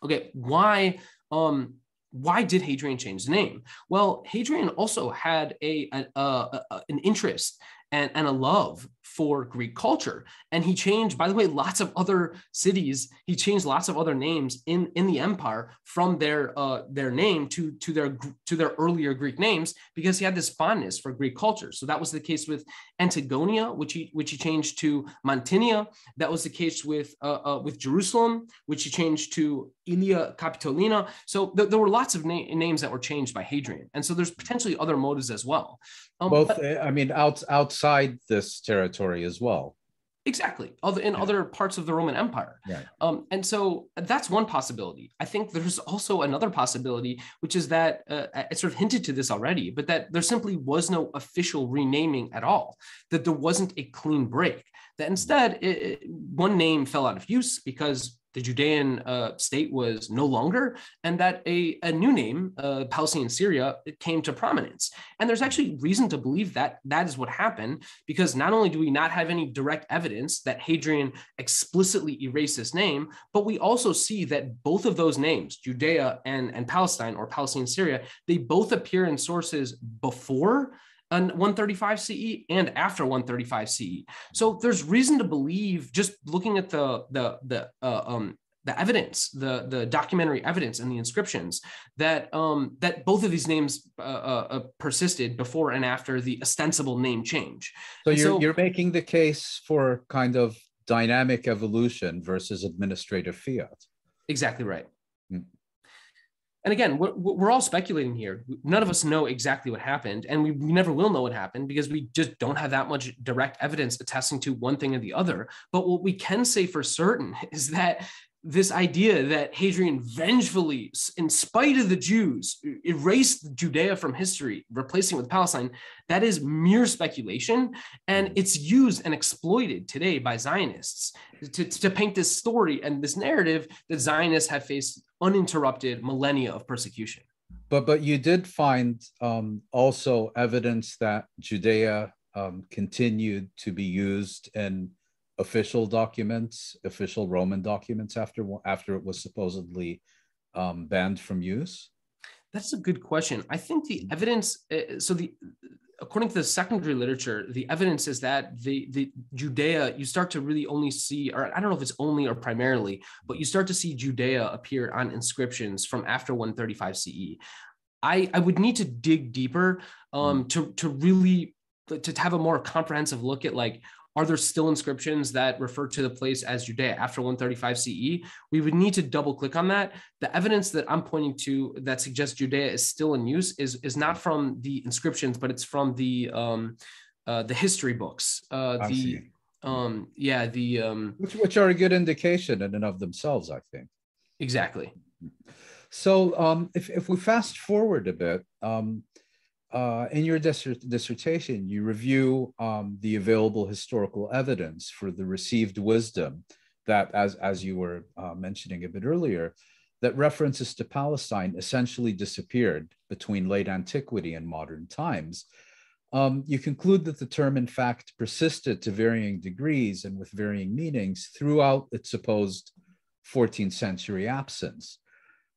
Okay, why um, why did Hadrian change the name? Well, Hadrian also had a, a, a, a an interest and, and a love for Greek culture. And he changed, by the way, lots of other cities. He changed lots of other names in, in the empire from their uh, their name to, to their to their earlier Greek names because he had this fondness for Greek culture. So that was the case with Antigonia, which he which he changed to Mantinia. That was the case with uh, uh, with Jerusalem, which he changed to Aelia Capitolina. So th- there were lots of na- names that were changed by Hadrian, and so there's potentially other motives as well. Um, Both, but, I mean, out, outside this territory as well. Exactly, other in yeah. other parts of the Roman Empire. Right. Um, and so that's one possibility. I think there's also another possibility, which is that uh, I sort of hinted to this already, but that there simply was no official renaming at all. That there wasn't a clean break. That instead, it, it, one name fell out of use because the Judean uh, state was no longer, and that a, a new name, uh, Palestinian Syria, came to prominence. And there's actually reason to believe that that is what happened, because not only do we not have any direct evidence that Hadrian explicitly erased this name, but we also see that both of those names, Judea and, and Palestine or Palestinian Syria, they both appear in sources before 135 CE and after 135 CE. So there's reason to believe, just looking at the the the uh, um, the evidence, the the documentary evidence and the inscriptions, that um, that both of these names uh, uh, uh persisted before and after the ostensible name change. So you're so, you're making the case for kind of dynamic evolution versus administrative fiat. Exactly right and again we're, we're all speculating here. None of us know exactly what happened and we, we never will know what happened because we just don't have that much direct evidence attesting to one thing or the other. But what we can say for certain is that this idea that Hadrian vengefully, in spite of the Jews, erased Judea from history, replacing it with Palestine, that is mere speculation. And it's used and exploited today by Zionists to, to paint this story and this narrative that Zionists have faced uninterrupted millennia of persecution. But, but you did find um, also evidence that Judea um, continued to be used in official documents, official Roman documents after after it was supposedly um, banned from use? That's a good question. I think the evidence. Uh, so the according to the secondary literature, the evidence is that the the Judea you start to really only see, or I don't know if it's only or primarily, but you start to see Judea appear on inscriptions from after 135 CE. I I would need to dig deeper um, mm. to to really to have a more comprehensive look at like are there still inscriptions that refer to the place as Judea after 135 CE? We would need to double click on that. The evidence that I'm pointing to that suggests Judea is still in use is, is not from the inscriptions, but it's from the um, uh, the history books. Uh, the um, yeah, the um, which, which are a good indication in and of themselves, I think. Exactly. So um, if, if we fast forward a bit, um, uh, in your dissertation, you review um, the available historical evidence for the received wisdom that, as, as you were uh, mentioning a bit earlier, that references to Palestine essentially disappeared between late antiquity and modern times. Um, you conclude that the term, in fact, persisted to varying degrees and with varying meanings throughout its supposed 14th century absence.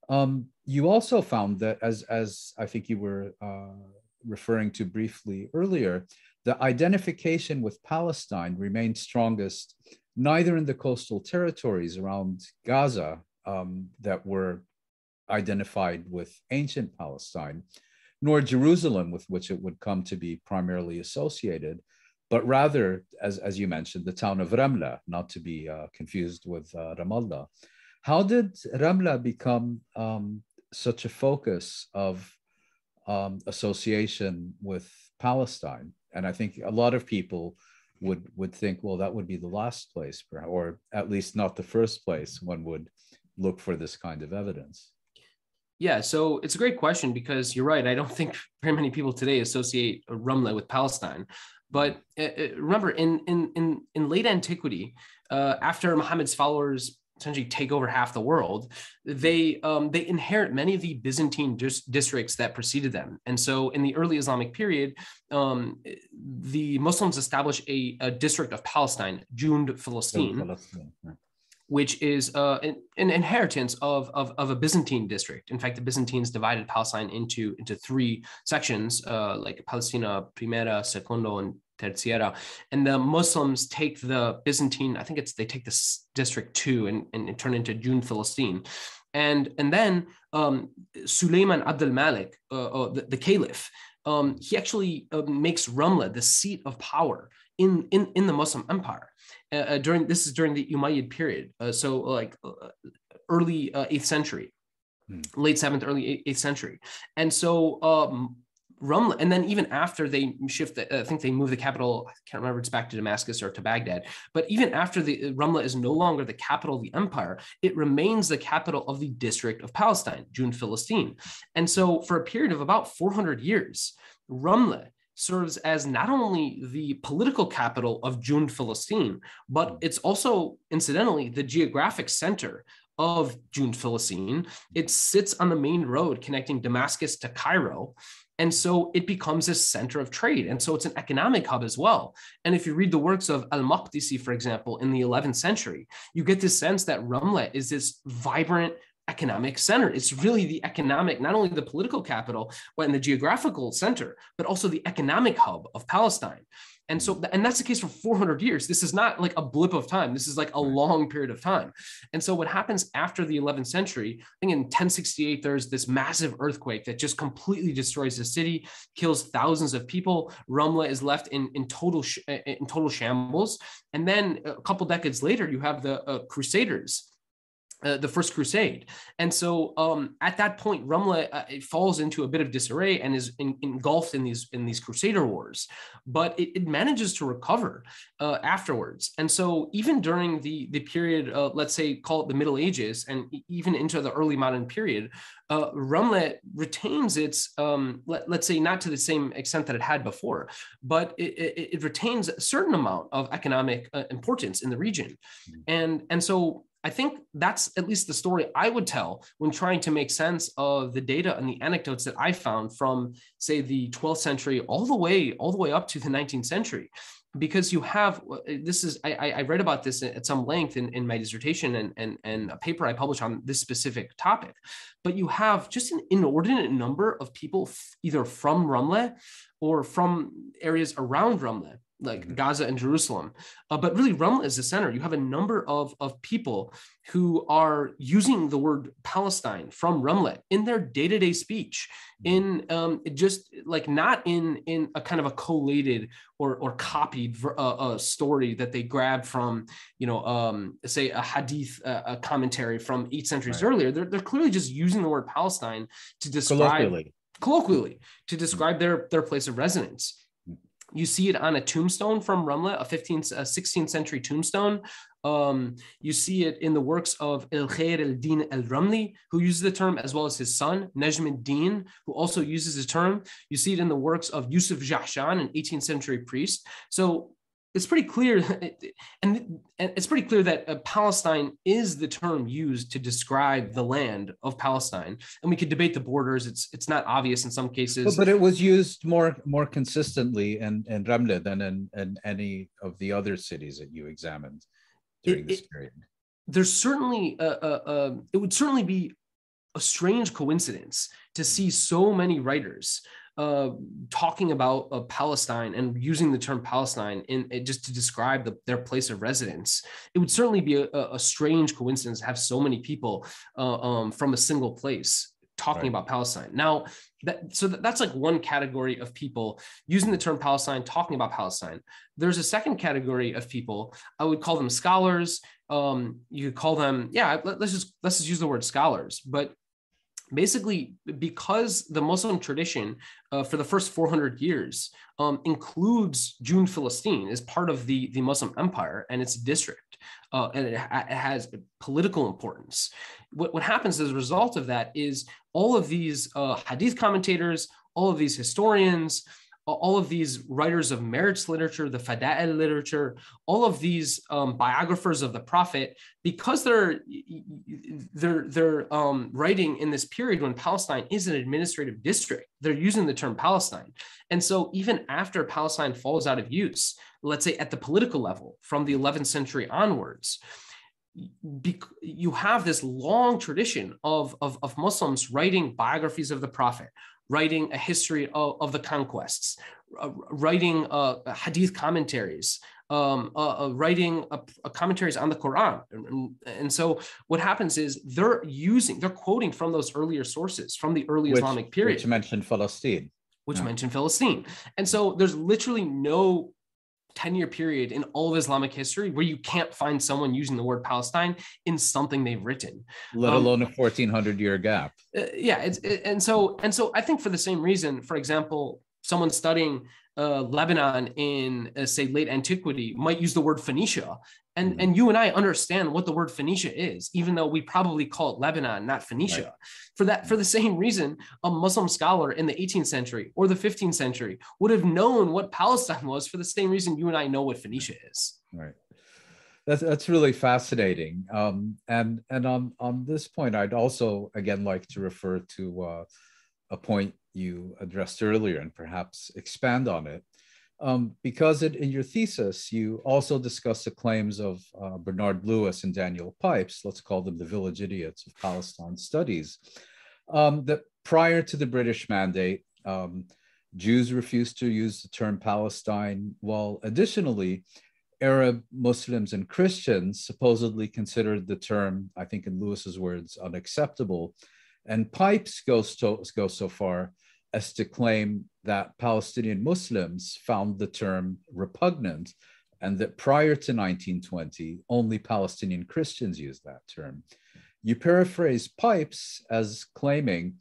Um, you also found that, as, as I think you were uh, referring to briefly earlier, the identification with Palestine remained strongest neither in the coastal territories around Gaza um, that were identified with ancient Palestine, nor Jerusalem, with which it would come to be primarily associated, but rather, as, as you mentioned, the town of Ramla, not to be uh, confused with uh, Ramallah. how did Ramla become um, such a focus of um, association with Palestine? And I think a lot of people would would think, well, that would be the last place, or at least not the first place one would look for this kind of evidence. Yeah, so it's a great question because you're right. I don't think very many people today associate Ramla with Palestine. But uh, uh, remember, in in in in late antiquity, uh, after Muhammad's followers essentially take over half the world, they um, they inherit many of the Byzantine dis- districts that preceded them. And so, in the early Islamic period, um, the Muslims establish a, a, district of Palestine, Jund Filastin. Which is uh, an, an, inheritance of, of, of, a Byzantine district. In fact, the Byzantines divided Palestine into, into three sections, uh, like Palestina Primera, Segundo, and Tertiera. And the Muslims take the Byzantine, I think it's they take this district two and, and, turn into Jund Filastin. And, and then um, Suleiman Abdul Malik, uh, uh, the, the caliph, um, he actually uh, makes Ramla the seat of power in, in, in the Muslim empire. Uh, uh, during this is during the Umayyad period, uh, so like early eighth century, hmm. late seventh, early eighth century, and so um, Ramla, and then even after they shift, the, uh, I think they move the capital. I can't remember it's back to Damascus or to Baghdad. But even after the uh, Ramla is no longer the capital of the empire, it remains the capital of the district of Palestine, Jund Filastin. And so, for a period of about 400 years, Ramla serves as not only the political capital of Jund Filastin, but it's also incidentally the geographic center of Jund Filastin. It sits on the main road connecting Damascus to Cairo. And so it becomes a center of trade. And so it's an economic hub as well. And if you read the works of Al Maqdisi, for example, in the 11th century, you get this sense that Ramla is this vibrant economic center. It's really the economic, not only the political capital, but in the geographical center, but also the economic hub of Palestine. And so, and that's the case for 400 years. This is not like a blip of time. This is like a long period of time. And so, what happens after the 11th century, I think in 1068, there's this massive earthquake that just completely destroys the city, kills thousands of people. Ramla is left in, in total sh- in total shambles. And then a couple decades later, you have the uh, Crusaders uh, the first crusade. And so um, at that point Ramla uh, it falls into a bit of disarray and is in, engulfed in these in these crusader wars but it, it manages to recover uh, afterwards. And so even during the the period uh, let's say call it the middle ages and even into the early modern period uh, Ramla retains its um, let, us say not to the same extent that it had before but it, it, it retains a certain amount of economic uh, importance in the region. Mm-hmm. and and so I think that's at least the story I would tell when trying to make sense of the data and the anecdotes that I found from, say, the 12th century all the way all the way up to the 19th century. Because you have uh, this is I, I read about this at some length in, in my dissertation and, and, and a paper I published on this specific topic, but you have just an inordinate number of people either from Ramla or from areas around Ramla like mm-hmm. Gaza and Jerusalem. Uh, but really, Ramla is the center. You have a number of, of people who are using the word Palestine from Ramla in their day to day speech, mm-hmm. in um, just like not in, in a kind of a collated or, or copied uh, uh, story that they grabbed from, you know, um, say a hadith uh, a commentary from eight centuries right. earlier. They're, they're clearly just using the word Palestine to describe. Colloquially. Colloquially, to describe their, their place of residence. You see it on a tombstone from Ramla, a 15th, a 16th century tombstone. Um, you see it in the works of El Khair el Din el Ramli, who uses the term, as well as his son, Najm al-Din, who also uses the term. You see it in the works of Yusuf Jahshan, an 18th century priest. So it's pretty clear, and, it's pretty clear that uh, Palestine is the term used to describe the land of Palestine. And we could debate the borders. It's it's not obvious in some cases. But, it was used more more consistently in, in Ramla than in, in any of the other cities that you examined during it, this it, period. There's certainly a, a, a, it would certainly be a strange coincidence to see so many writers uh, talking about uh, Palestine and using the term Palestine in, in just to describe the, their place of residence, it would certainly be a, a strange coincidence to have so many people uh, um, from a single place talking right. about Palestine. Now, that, so that's like one category of people using the term Palestine, talking about Palestine. There's a second category of people. I would call them scholars. Um, you could call them, yeah. Let, let's just let's just use the word scholars. But basically because the muslim tradition uh, for the first 400 years um, includes Jund Filastin as part of the, the muslim empire and its district uh, and it, ha- it, has political importance. What, what happens as a result of that is all of these uh, hadith commentators all of these historians all of these writers of merits literature, the Fada'il literature, all of these um, biographers of the Prophet, because they're they're they're um, writing in this period when Palestine is an administrative district, they're using the term Palestine, and so even after Palestine falls out of use, let's say at the political level from the 11th century onwards. you have this long tradition of, of, of Muslims writing biographies of the Prophet, writing a history of, of the conquests, uh, writing uh, hadith commentaries, um, uh, uh writing commentaries on the Quran. And, and, so what happens is they're using, they're quoting from those earlier sources from the early which, Islamic period. Which mentioned Palestine. Which yeah. mentioned Palestine. And so there's literally no 10 year period in all of Islamic history where you can't find someone using the word Palestine in something they've written, let um, alone a 1400 year gap. Uh, yeah. It's, it, and so, and so I think for the same reason, for example, someone studying uh, Lebanon in, uh, say, late antiquity might use the word Phoenicia. And, mm-hmm. and you and I understand what the word Phoenicia is, even though we probably call it Lebanon, not Phoenicia. Right. For that, for the same reason, a Muslim scholar in the 18th century or the 15th century would have known what Palestine was for the same reason you and I know what Phoenicia is. Right. That's, that's really fascinating. Um, and and on, on this point, I'd also, again, like to refer to uh, a point you addressed earlier and perhaps expand on it. Um, because it, in your thesis, you also discuss the claims of uh, Bernard Lewis and Daniel Pipes, let's call them the village idiots of Palestine studies, um, that prior to the British mandate, um, Jews refused to use the term Palestine, while additionally, Arab Muslims and Christians supposedly considered the term, I think in Lewis's words, unacceptable. And Pipes goes, to, goes so far as to claim that Palestinian Muslims found the term repugnant and that prior to 1920, only Palestinian Christians used that term. You paraphrase Pipes as claiming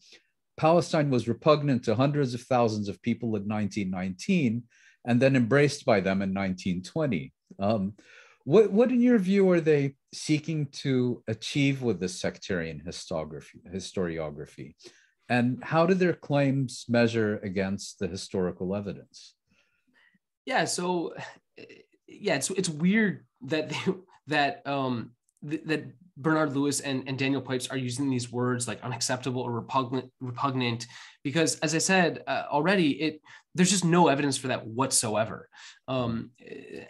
Palestine was repugnant to hundreds of thousands of people in 1919 and then embraced by them in 1920. Um, what, what, in your view, are they seeking to achieve with this sectarian historiography? historiography? And how do their claims measure against the historical evidence? Yeah so yeah it's it's weird that they, that um th- that Bernard Lewis and, and Daniel Pipes are using these words like unacceptable or repugnant, repugnant because, as I said uh, already, it there's just no evidence for that whatsoever. Um,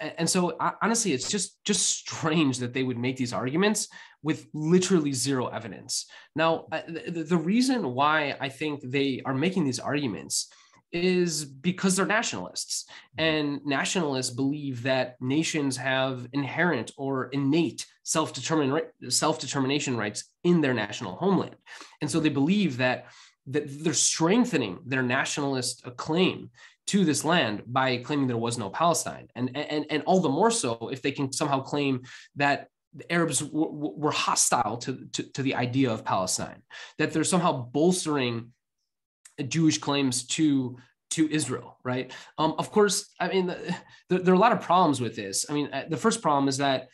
and, and so, honestly, it's just just strange that they would make these arguments with literally zero evidence. Now, the, the reason why I think they are making these arguments is because they're nationalists. Mm-hmm. And nationalists believe that nations have inherent or innate self-determination rights in their national homeland. And so they believe that, that they're strengthening their nationalist claim to this land by claiming there was no Palestine. And, and, and all the more so if they can somehow claim that the Arabs w- w- were hostile to, to, to, the idea of Palestine, that they're somehow bolstering Jewish claims to to Israel, right? Um, of course, I mean, the, the, there are a lot of problems with this. I mean, uh, the first problem is that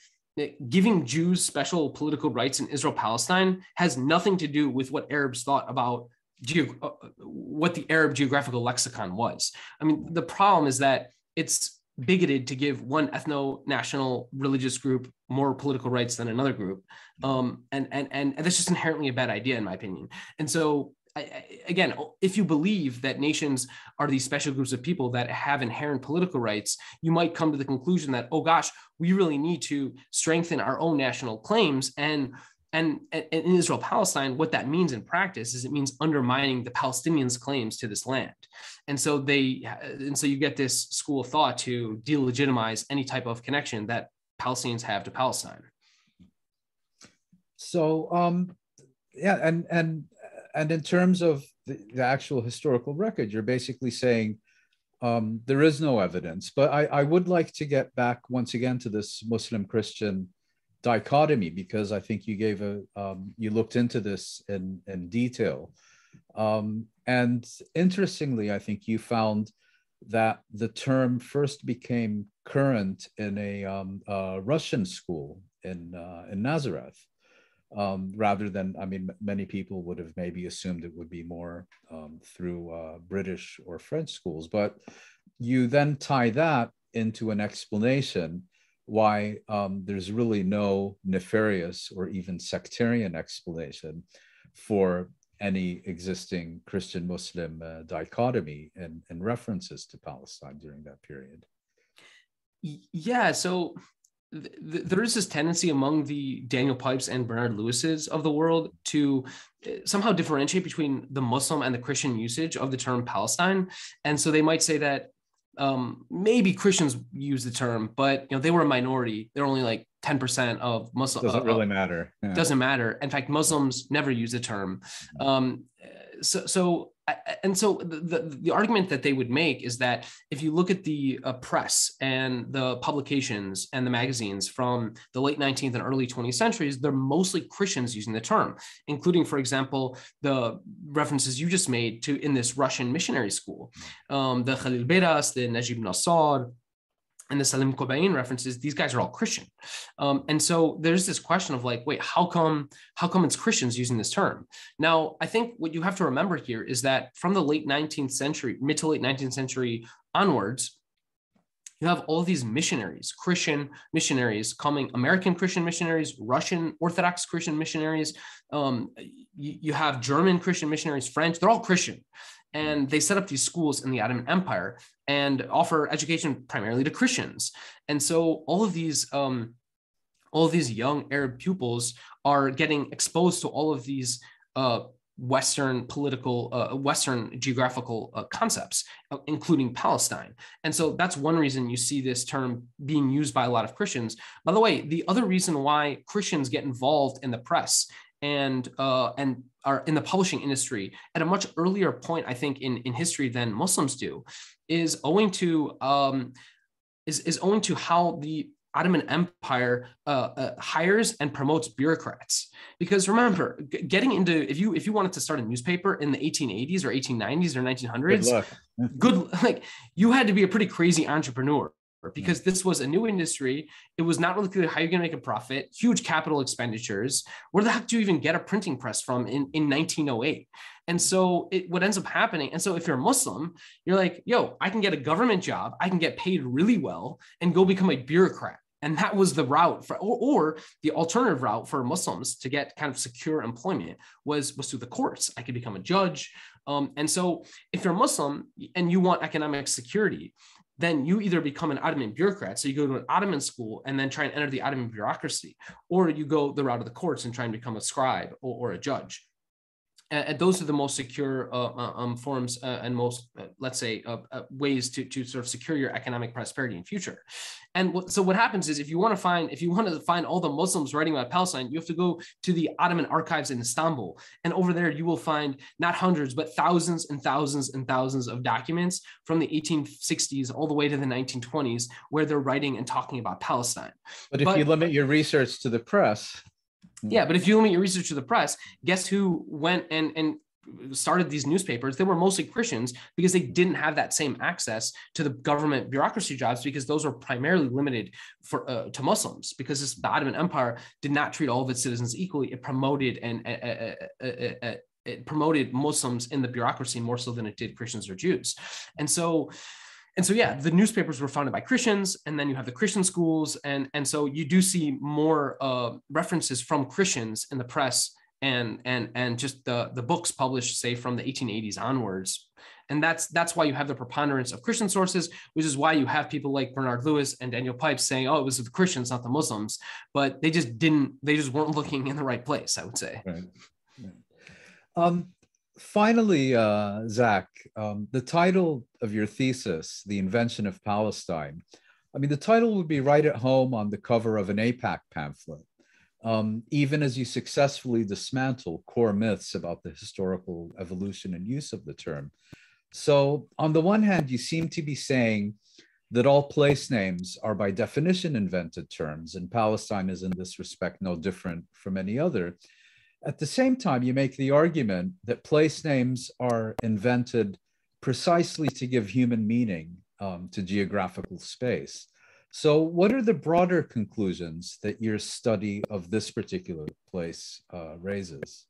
giving Jews special political rights in Israel Palestine has nothing to do with what Arabs thought about ge- uh, what the Arab geographical lexicon was. I mean, the problem is that it's bigoted to give one ethno national religious group more political rights than another group um, and, and and that's just inherently a bad idea in my opinion and so I, again if you believe that nations are these special groups of people that have inherent political rights you might come to the conclusion that oh gosh we really need to strengthen our own national claims and and, and in Israel Palestine, what that means in practice is it means undermining the Palestinians' claims to this land. And so they and so you get this school of thought to delegitimize any type of connection that Palestinians have to Palestine. So um, yeah, and and and in terms of the, the, actual historical record, you're basically saying um, there is no evidence. But I, I would like to get back once again to this Muslim Christian dichotomy because I think you gave a um, you looked into this in in detail, um, and interestingly, I think you found that the term first became current in a, um, a Russian school in uh, in Nazareth, um, rather than I mean many people would have maybe assumed it would be more um, through uh, British or French schools, but you then tie that into an explanation why um, there's really no nefarious or even sectarian explanation for any existing Christian Muslim uh, dichotomy and, and references to Palestine during that period. Yeah, so th- th- there is this tendency among the Daniel Pipes and Bernard Lewis's of the world to uh, somehow differentiate between the Muslim and the Christian usage of the term Palestine. And so they might say that um, maybe Christians use the term, but you know they were a minority. They're only like 10% of Muslim. Doesn't uh, really matter. Yeah. Doesn't matter. In fact, Muslims never use the term. Um, so, so and so the, the, argument that they would make is that if you look at the uh, press and the publications and the magazines from the late 19th and early 20th centuries, they're mostly Christians using the term, including, for example, the references you just made to in this Russian missionary school, um, the Khalil Beidas, the Najib Nassar, and the Salim Kobain references, these guys are all Christian. Um, and so there's this question of like, wait, how come, how come it's Christians using this term? Now, I think what you have to remember here is that from the late 19th century, mid to late 19th century onwards, you have all these missionaries, Christian missionaries coming, American Christian missionaries, Russian Orthodox Christian missionaries. Um, you, you have German Christian missionaries, French, they're all Christian and they set up these schools in the Ottoman Empire and offer education primarily to Christians. And so all of these um, all of these young Arab pupils are getting exposed to all of these uh, Western political, uh, Western geographical uh, concepts, uh, including Palestine. And so that's one reason you see this term being used by a lot of Christians. By the way, the other reason why Christians get involved in the press and uh, and are in the publishing industry at a much earlier point, I think, in, in history than Muslims do, is owing to um, is, is owing to how the Ottoman Empire uh, uh, hires and promotes bureaucrats. Because remember, g- getting into if you if you wanted to start a newspaper in the 1880s or 1890s or 1900s, good, good like you had to be a pretty crazy entrepreneur because this was a new industry. It was not really clear how you're going to make a profit, huge capital expenditures. Where the heck do you even get a printing press from in, in 1908? And so it, what ends up happening, and so if you're a Muslim, you're like, yo, I can get a government job, I can get paid really well and go become a bureaucrat. And that was the route for, or, or, the alternative route for Muslims to get kind of secure employment was, was through the courts. I could become a judge. Um, and so if you're a Muslim and you want economic security, then you either become an Ottoman bureaucrat, so you go to an Ottoman school and then try and enter the Ottoman bureaucracy, or you go the route of the courts and try and become a scribe or, or a judge and those are the most secure uh, uh um, forms uh, and most, uh, let's say, uh, uh, ways to, to sort of secure your economic prosperity in future. And so what happens is if you want to find, if you want to find all the Muslims writing about Palestine, you have to go to the Ottoman archives in Istanbul. And over there, you will find not hundreds, but thousands and thousands and thousands of documents from the 1860s all the way to the 1920s where they're writing and talking about Palestine. But if but, you limit your research to the press, yeah, but if you limit your research to the press, guess who went and and started these newspapers? They were mostly Christians because they didn't have that same access to the government bureaucracy jobs because those were primarily limited for uh, to Muslims because this, the Ottoman Empire did not treat all of its citizens equally. It promoted and uh, uh, uh it promoted Muslims in the bureaucracy more so than it did Christians or Jews, and so and so yeah the newspapers were founded by christians and then you have the christian schools and and so you do see more uh, references from christians in the press and and and just the the books published say from the 1880s onwards and that's that's why you have the preponderance of christian sources which is why you have people like bernard lewis and daniel pipes saying oh it was the christians not the muslims but they just didn't they just weren't looking in the right place i would say right. Right. Um, finally, uh, Zach, um, the title of your thesis, The Invention of Palestine, I mean, the title would be right at home on the cover of an AIPAC pamphlet. um, even as you successfully dismantle core myths about the historical evolution and use of the term. So, on the one hand, you seem to be saying that all place names are by definition invented terms, and Palestine is in this respect no different from any other. At the same time, you make the argument that place names are invented precisely to give human meaning um, to geographical space. So, what are the broader conclusions that your study of this particular place uh, raises?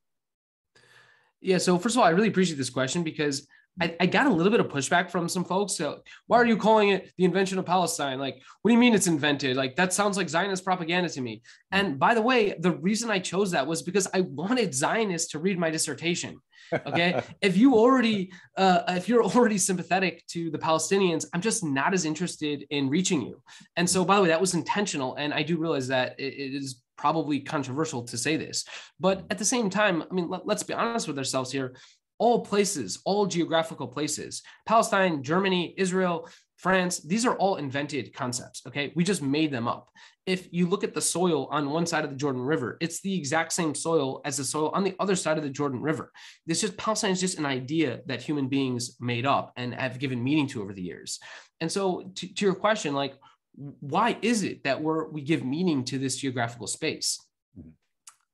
Yeah, so first of all, I really appreciate this question because I, I, got a little bit of pushback from some folks. So, why are you calling it the invention of Palestine? Like, what do you mean it's invented? Like, that sounds like Zionist propaganda to me. And by the way, the reason I chose that was because I wanted Zionists to read my dissertation. Okay, if you already, uh, if you're already sympathetic to the Palestinians, I'm just not as interested in reaching you. And so, by the way, that was intentional. And I do realize that it, it is probably controversial to say this, but at the same time, I mean, let, let's be honest with ourselves here all places, all geographical places, Palestine, Germany, Israel, France, these are all invented concepts. Okay. We just made them up. If you look at the soil on one side of the Jordan River, it's the exact same soil as the soil on the other side of the Jordan River. This just Palestine is just an idea that human beings made up and have given meaning to over the years. And so to, to your question, like, why is it that we're we give meaning to this geographical space? Mm-hmm.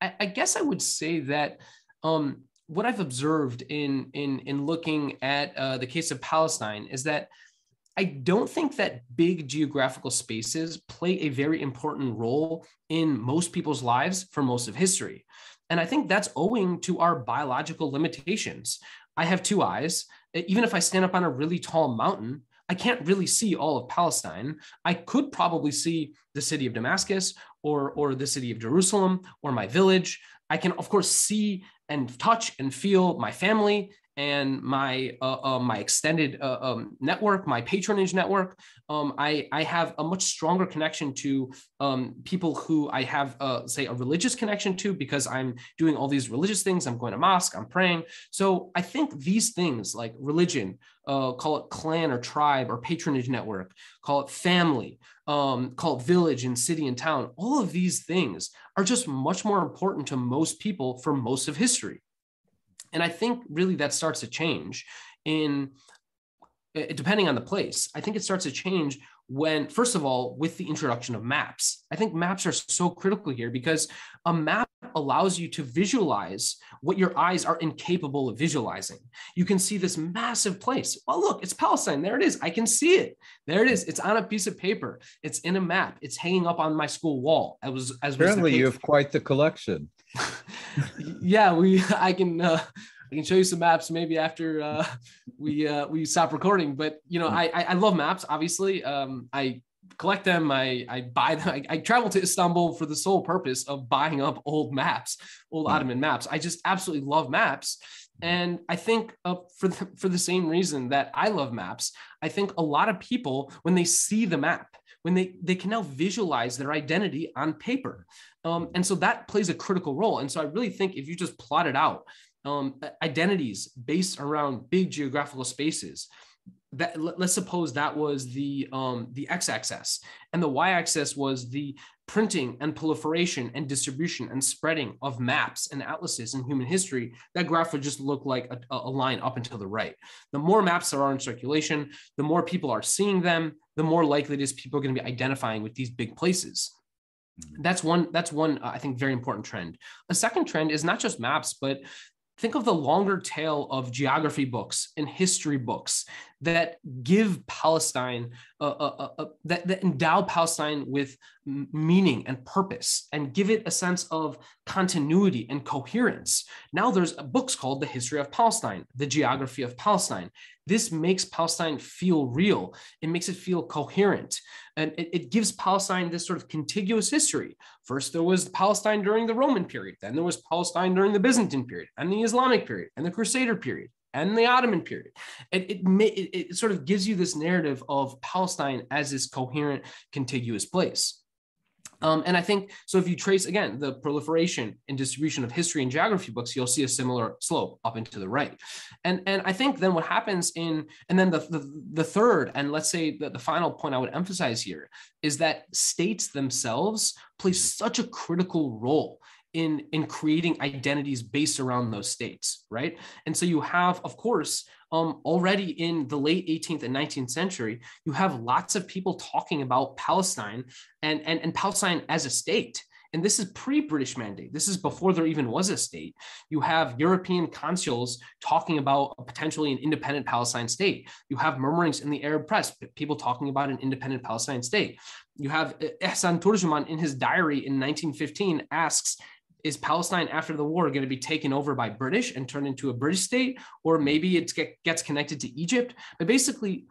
I, I guess I would say that um, what I've observed in in in looking at uh, the case of Palestine is that I don't think that big geographical spaces play a very important role in most people's lives for most of history. And I think that's owing to our biological limitations. I have two eyes. Even if I stand up on a really tall mountain, I can't really see all of Palestine. I could probably see the city of Damascus or, or the city of Jerusalem or my village. I can, of course, see and touch and feel my family and my uh, uh, my extended uh, um, network, my patronage network. Um, I I have a much stronger connection to um, people who I have uh, say a religious connection to because I'm doing all these religious things. I'm going to mosque. I'm praying. So I think these things like religion, uh, call it clan or tribe or patronage network, call it family, um, call it village and city and town. All of these things are just much more important to most people for most of history. And I think really that starts to change in eh, depending on the place. I think it starts to change when, first of all, with the introduction of maps. I think maps are so critical here because a map allows you to visualize what your eyes are incapable of visualizing. You can see this massive place. Well, look, it's Palestine. There it is. I can see it. There it is. It's on a piece of paper. It's in a map. It's hanging up on my school wall. I was as apparently you have quite the collection. yeah, we. I can. Uh, I can show you some maps maybe after uh, we uh, we stop recording. But you know, I I love maps. Obviously, um, I collect them. I, I buy them. I, I, travel to Istanbul for the sole purpose of buying up old maps, old hmm. Ottoman maps. I just absolutely love maps. And I think uh, for, the, for the same reason that I love maps, I think a lot of people, when they see the map, when they, they can now visualize their identity on paper. Um, and so that plays a critical role. And so I really think if you just plot it out, um, identities based around big geographical spaces, that let's suppose that was the um, the x-axis and the y-axis was the printing and proliferation and distribution and spreading of maps and atlases in human history that graph would just look like a, a line up and to the right. The more maps there are in circulation the more people are seeing them the more likely it is people are going to be identifying with these big places. Mm-hmm. that's one that's one uh, i think very important trend. A second trend is not just maps but think of the longer tail of geography books and history books that give Palestine, uh, uh, uh, that, that endow Palestine with meaning and purpose and give it a sense of continuity and coherence. Now there's books called The History of Palestine, The Geography of Palestine. This makes Palestine feel real. It makes it feel coherent. And it, it gives Palestine this sort of contiguous history. First, there was Palestine during the Roman period. Then there was Palestine during the Byzantine period and the Islamic period and the Crusader period and the Ottoman period. It, it, it, it sort of gives you this narrative of Palestine as this coherent, contiguous place. Um, and I think so. If you trace again the proliferation and distribution of history and geography books, you'll see a similar slope up and to the right. And and I think then what happens in and then the the, the third and let's say the, the final point I would emphasize here is that states themselves play such a critical role in in creating identities based around those states, right? And so you have, of course, um, already in the late 18th and 19th century, you have lots of people talking about Palestine and, and, and Palestine as a state. And this is pre British mandate. This is before there even was a state. You have European consuls talking about potentially an independent Palestine state. You have murmurings in the Arab press, people talking about an independent Palestine state. You have Ihsan Turjuman in his diary in 1915 asks, is Palestine after the war going to be taken over by British and turned into a British state, or maybe it get, gets connected to Egypt? But basically,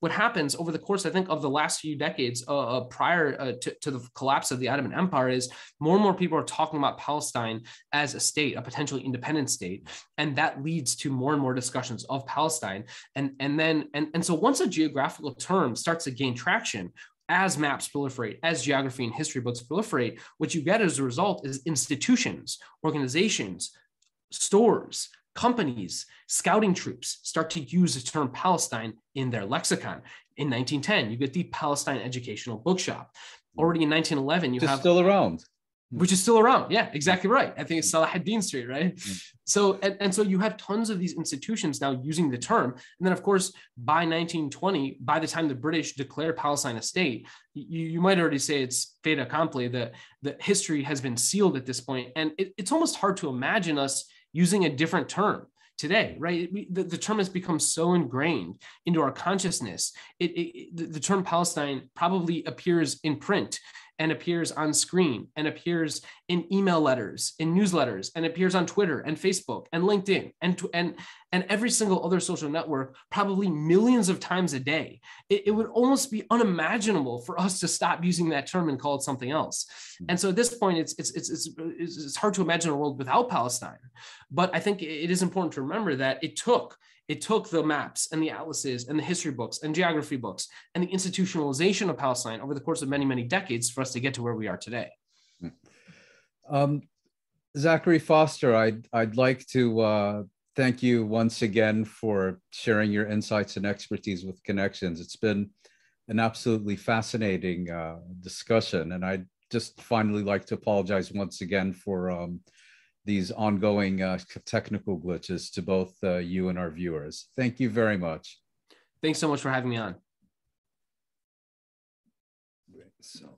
what happens over the course, I think, of the last few decades uh, uh, prior uh, to, to, the collapse of the Ottoman Empire is more and more people are talking about Palestine as a state, a potentially independent state, and that leads to more and more discussions of Palestine. And and then and and so once a geographical term starts to gain traction, as maps proliferate, as geography and history books proliferate, what you get as a result is institutions, organizations, stores, companies, scouting troops start to use the term Palestine in their lexicon. In 1910, you get the Palestine Educational Bookshop. Already in 1911, you Just have still around which is still around. Yeah, exactly right. I think it's Salahuddin Street, right? Mm. So and, and so you have tons of these institutions now using the term. And then of course, by 1920, by the time the British declare Palestine a state, you, you might already say it's fait accompli, that the history has been sealed at this point. And it, it's almost hard to imagine us using a different term today, right? We, the, the, term has become so ingrained into our consciousness. It, it, the term Palestine probably appears in print and appears on screen and appears in email letters, in newsletters, and appears on Twitter and Facebook and LinkedIn and, and, and every single other social network, probably millions of times a day. It, it would almost be unimaginable for us to stop using that term and call it something else. Hmm. And so at this point, it's, it's, it's, it's, it's hard to imagine a world without Palestine. But I think it is important to remember that it took it took the maps and the atlases and the history books and geography books and the institutionalization of Palestine over the course of many, many decades for us to get to where we are today. Um, Zachary Foster, I'd, I'd like to uh, thank you once again for sharing your insights and expertise with Connections. It's been an absolutely fascinating uh, discussion. And I'd just finally like to apologize once again for um, these ongoing uh, technical glitches to both uh, you and our viewers. Thank you very much. Thanks so much for having me on. So.